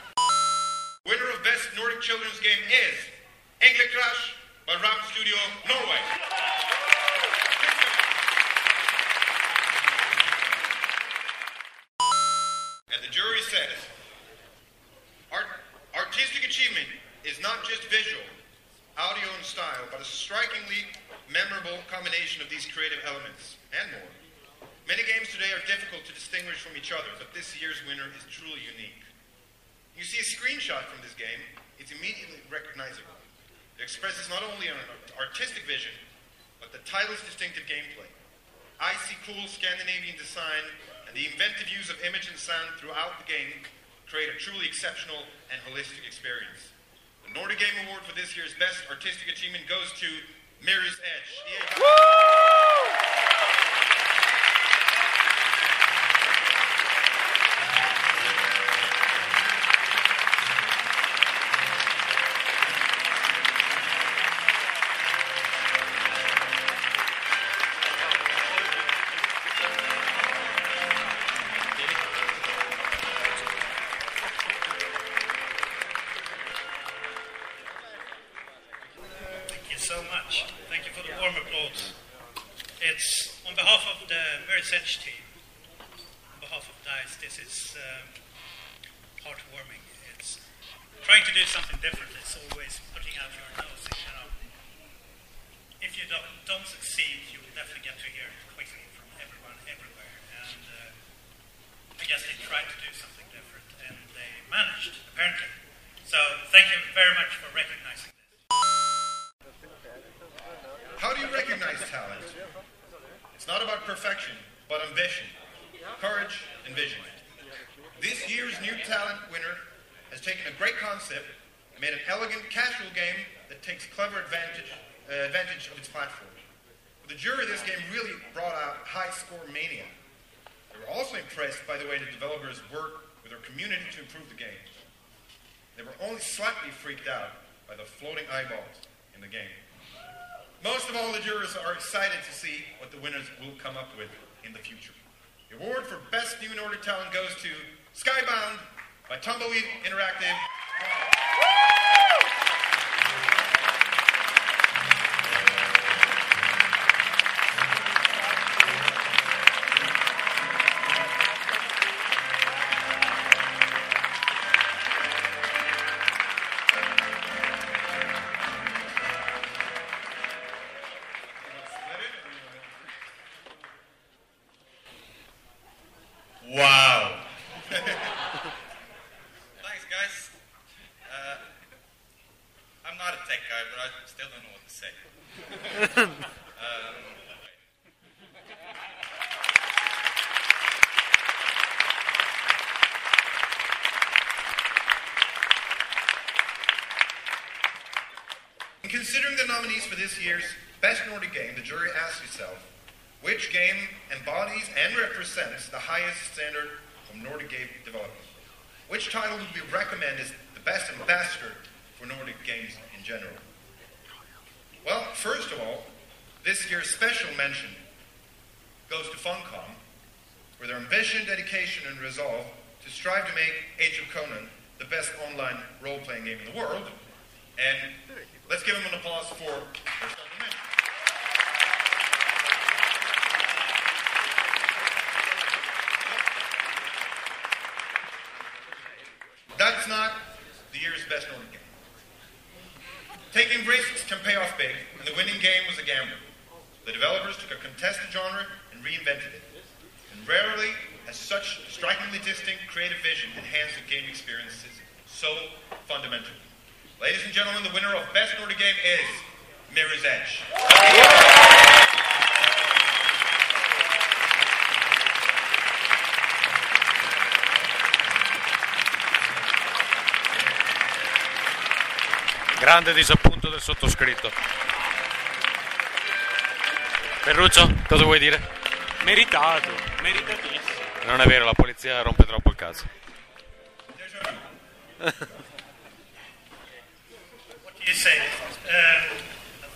Winner of best Nordic children's game is Englekras by Raven Studio Norway. And the jury says art, artistic achievement is not just visual, audio, and a strikingly memorable combination of these creative elements and more. Many games today are difficult to distinguish from each other, but this year's winner is truly unique. You see a screenshot from this game, it's immediately recognizable. It expresses not only an artistic vision, but the title's distinctive gameplay. Icy cool Scandinavian design and the inventive use of image and sound throughout the game create a truly exceptional and holistic experience. Nordic Game Award for this year's Best Artistic Achievement goes to Mirror's Edge. Slightly freaked out by the floating eyeballs in the game. Most of all, the jurors are excited to see what the winners will come up with in the future. The award for Best New Nordic Talent goes to Skybound by Tumbleweed Interactive. Wow. Thanks, guys. Uh, I'm not a tech guy, but I still don't know what to say. um, in considering the nominees for this year's Best Nordic Game, the jury asks itself, which game and represents the highest standard of Nordic game development? Which title would we recommend as the best ambassador for Nordic games in general? Well, first of all, this year's special mention goes to Funcom for their ambition, dedication, and resolve to strive to make Age of Conan the best online role-playing game in the world. And let's give them an applause for their special mention. that's not the year's best Nordic game. Taking risks can pay off big, and the winning game was a gambler. The developers took a contested genre and reinvented it. And rarely has such strikingly distinct creative vision enhanced the game experiences so fundamentally. Ladies and gentlemen, the winner of Best Nordic Game is Mirror's Edge. Grande disappunto del sottoscritto. Ferruccio, cosa vuoi dire? Meritato, meritatissimo. Non è vero, la polizia rompe troppo il cazzo. What do you say? Um,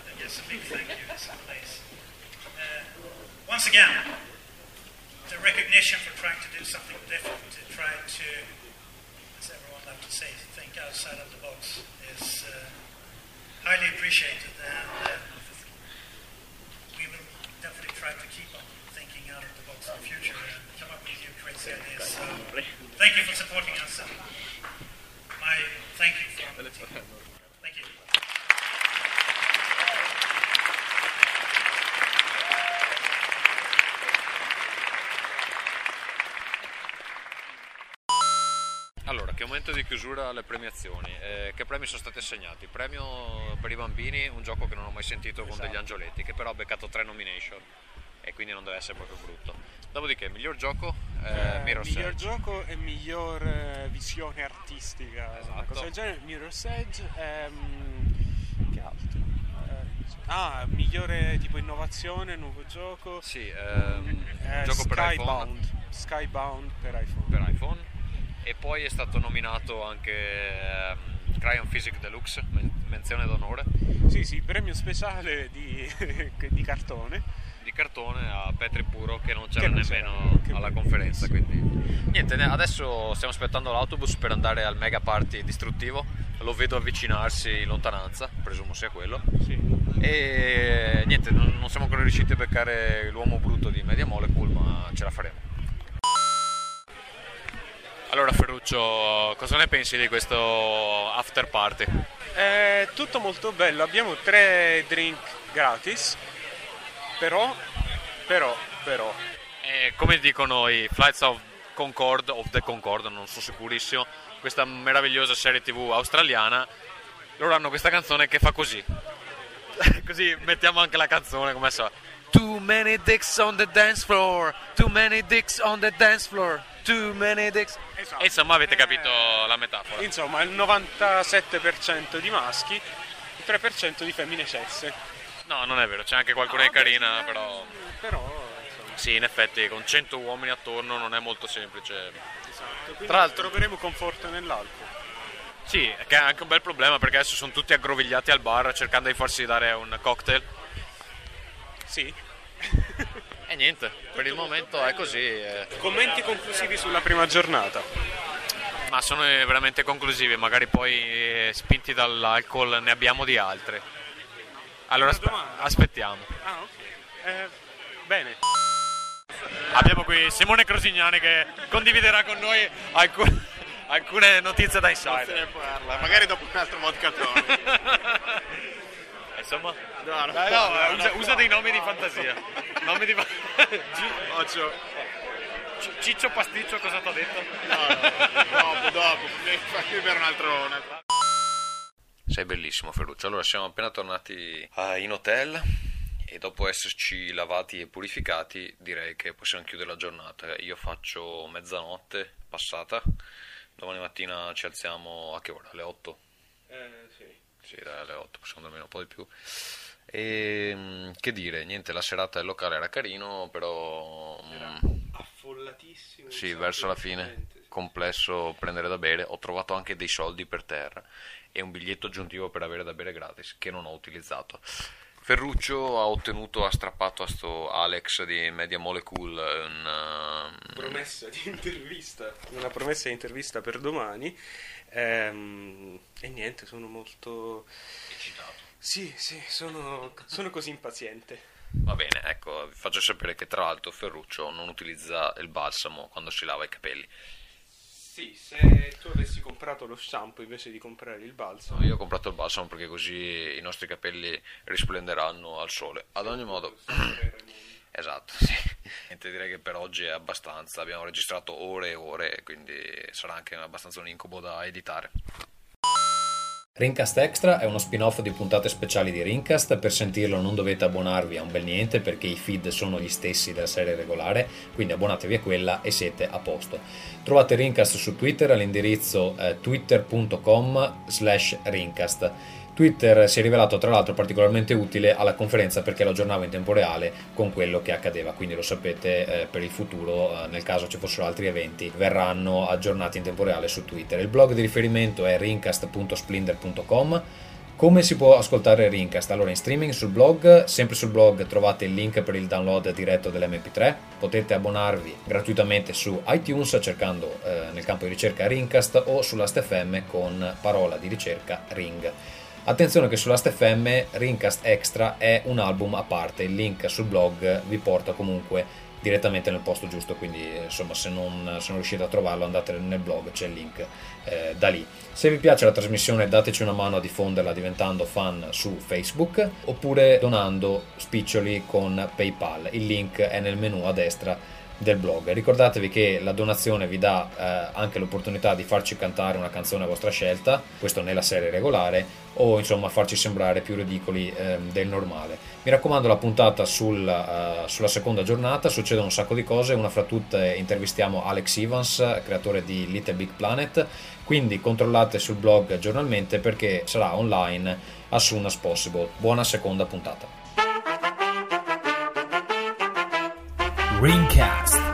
I guess a big thank you in place. Uh, once again, the recognition for trying to do something different, to try to, as everyone loves to say, think outside of the box is uh, highly appreciated, and uh, we will definitely try to keep on thinking out of the future come up new crazy ideas. So, thank you for supporting us. My thank you from the team. Thank you. Allora, che momento di chiusura alle premiazioni. Eh, che premi sono stati assegnati? Premio per i bambini, un gioco che non ho mai sentito con degli angioletti, che però ha beccato tre nomination e quindi non deve essere proprio brutto. Dopodiché, miglior gioco, eh, Eh, Mirror's miglior Edge. gioco e miglior eh, visione artistica, una Esatto. cosa del genere. Mirror's Edge, ehm, che altro? Eh, ah, migliore tipo innovazione, nuovo gioco. Sì, ehm, Eh, gioco per Skybound, iPhone. Skybound per iPhone. per iPhone e poi è stato nominato anche ehm, Cryon Physics Deluxe, men- menzione d'onore, Sì, sì, premio speciale di, di cartone. Di cartone a Petri Puro che non c'era Che non nemmeno c'era, alla conferenza. Quindi. Niente, adesso stiamo aspettando l'autobus per andare al mega party distruttivo, lo vedo avvicinarsi in lontananza, presumo sia quello. E niente, non, non siamo ancora riusciti a beccare l'uomo brutto di Media Molecule, ma ce la faremo. Allora Ferruccio, cosa ne pensi di questo after party? È tutto molto bello, abbiamo tre drink gratis, però, però, però, Eh, come dicono i Flights of Concorde, of the Concorde, non sono sicurissimo, questa meravigliosa serie tv australiana, loro hanno questa canzone che fa così. così mettiamo anche la canzone, come so. Too many dicks on the dance floor, too many dicks on the dance floor, too many dicks. E insomma avete capito la metafora. insomma il 97% di maschi, il 3% di femmine cesse. No, non è vero, c'è anche qualcuna di carina, però... Però, insomma, Sì, in effetti con 100 uomini attorno non è molto semplice. esatto. Quindi Tra l'altro- troveremo conforto nell'alcol. Sì, che è anche un bel problema perché adesso sono tutti aggrovigliati al bar cercando di farsi dare un cocktail. Sì. E niente, per il momento è così. eh. Commenti conclusivi sulla prima giornata. Ma sono veramente conclusivi, magari poi eh, spinti dall'alcol ne abbiamo di altre. Allora aspe- aspettiamo. Ah, ok. Eh, bene. Abbiamo qui Simone Crosignani che condividerà con noi alcune, alcune notizie da Non se ne insider. parla, magari dopo un altro vodka. Insomma, No, no, Dai, no, no, usa, no, usa no, dei nomi di no. fantasia. Nomi di fa- Occhio. Ci- Ciccio Pasticcio cosa ti ha detto? No, no, dopo, dopo. Fa scrivere un altro... Sei bellissimo Ferruccio. Allora siamo appena tornati eh, in hotel e dopo esserci lavati e purificati direi che possiamo chiudere la giornata. Io faccio mezzanotte passata, domani mattina ci alziamo a che ora? Alle 8? Eh, sì. Sì, dai, alle 8 possiamo dormire un po' di più. E mm, che dire, niente, la serata del locale era carino, però mm, Affollatissimo. sì, verso la fine, complesso prendere da bere. Ho trovato anche dei soldi per terra e un biglietto aggiuntivo per avere da bere gratis che non ho utilizzato. Ferruccio ha ottenuto, ha strappato a sto Alex di Media Molecule un, um, Promessa di intervista. Una promessa di intervista per domani. Ehm, e niente, sono molto... Eccitato. Sì, sì, sono, sono così impaziente. Va bene, ecco, vi faccio sapere che tra l'altro Ferruccio non utilizza il balsamo quando si lava i capelli. Sì, se tu avessi comprato lo shampoo invece di comprare il balsamo. No, io ho comprato il balsamo perché così i nostri capelli risplenderanno al sole. Ad ogni modo... Esatto, sì. Niente, direi che per oggi è abbastanza. Abbiamo registrato ore e ore, quindi sarà anche abbastanza un incubo da editare. Rincast Extra è uno spin-off di puntate speciali di Rincast, per sentirlo non dovete abbonarvi a un bel niente perché i feed sono gli stessi della serie regolare, quindi abbonatevi a quella e siete a posto. Trovate Rincast su Twitter all'indirizzo eh, twitter.com slash Rincast Twitter si è rivelato tra l'altro particolarmente utile alla conferenza perché lo aggiornava in tempo reale con quello che accadeva, quindi lo sapete eh, per il futuro, eh, nel caso ci fossero altri eventi, verranno aggiornati in tempo reale su Twitter. Il blog di riferimento è rincast.splendor.com. Come si può ascoltare Rincast? Allora in streaming sul blog, sempre sul blog trovate il link per il download diretto dell'MP3, potete abbonarvi gratuitamente su iTunes cercando eh, nel campo di ricerca Rincast o sull'AstFM con parola di ricerca Ring. Attenzione che sull'Ast.fm Rincast Extra è un album a parte, il link sul blog vi porta comunque direttamente nel posto giusto, quindi insomma se non, se non riuscite a trovarlo andate nel blog, c'è il link eh, da lì. Se vi piace la trasmissione dateci una mano a diffonderla diventando fan su Facebook oppure donando spiccioli con PayPal, il link è nel menu a destra del blog. Ricordatevi che la donazione vi dà eh, anche l'opportunità di farci cantare una canzone a vostra scelta, questo nella serie regolare, o insomma farci sembrare più ridicoli eh, del normale. Mi raccomando la puntata sul, uh, sulla seconda giornata, succedono un sacco di cose, una fra tutte intervistiamo Alex Evans, creatore di Little Big Planet, quindi controllate sul blog giornalmente perché sarà online as soon as possible. Buona seconda puntata. Ringcast.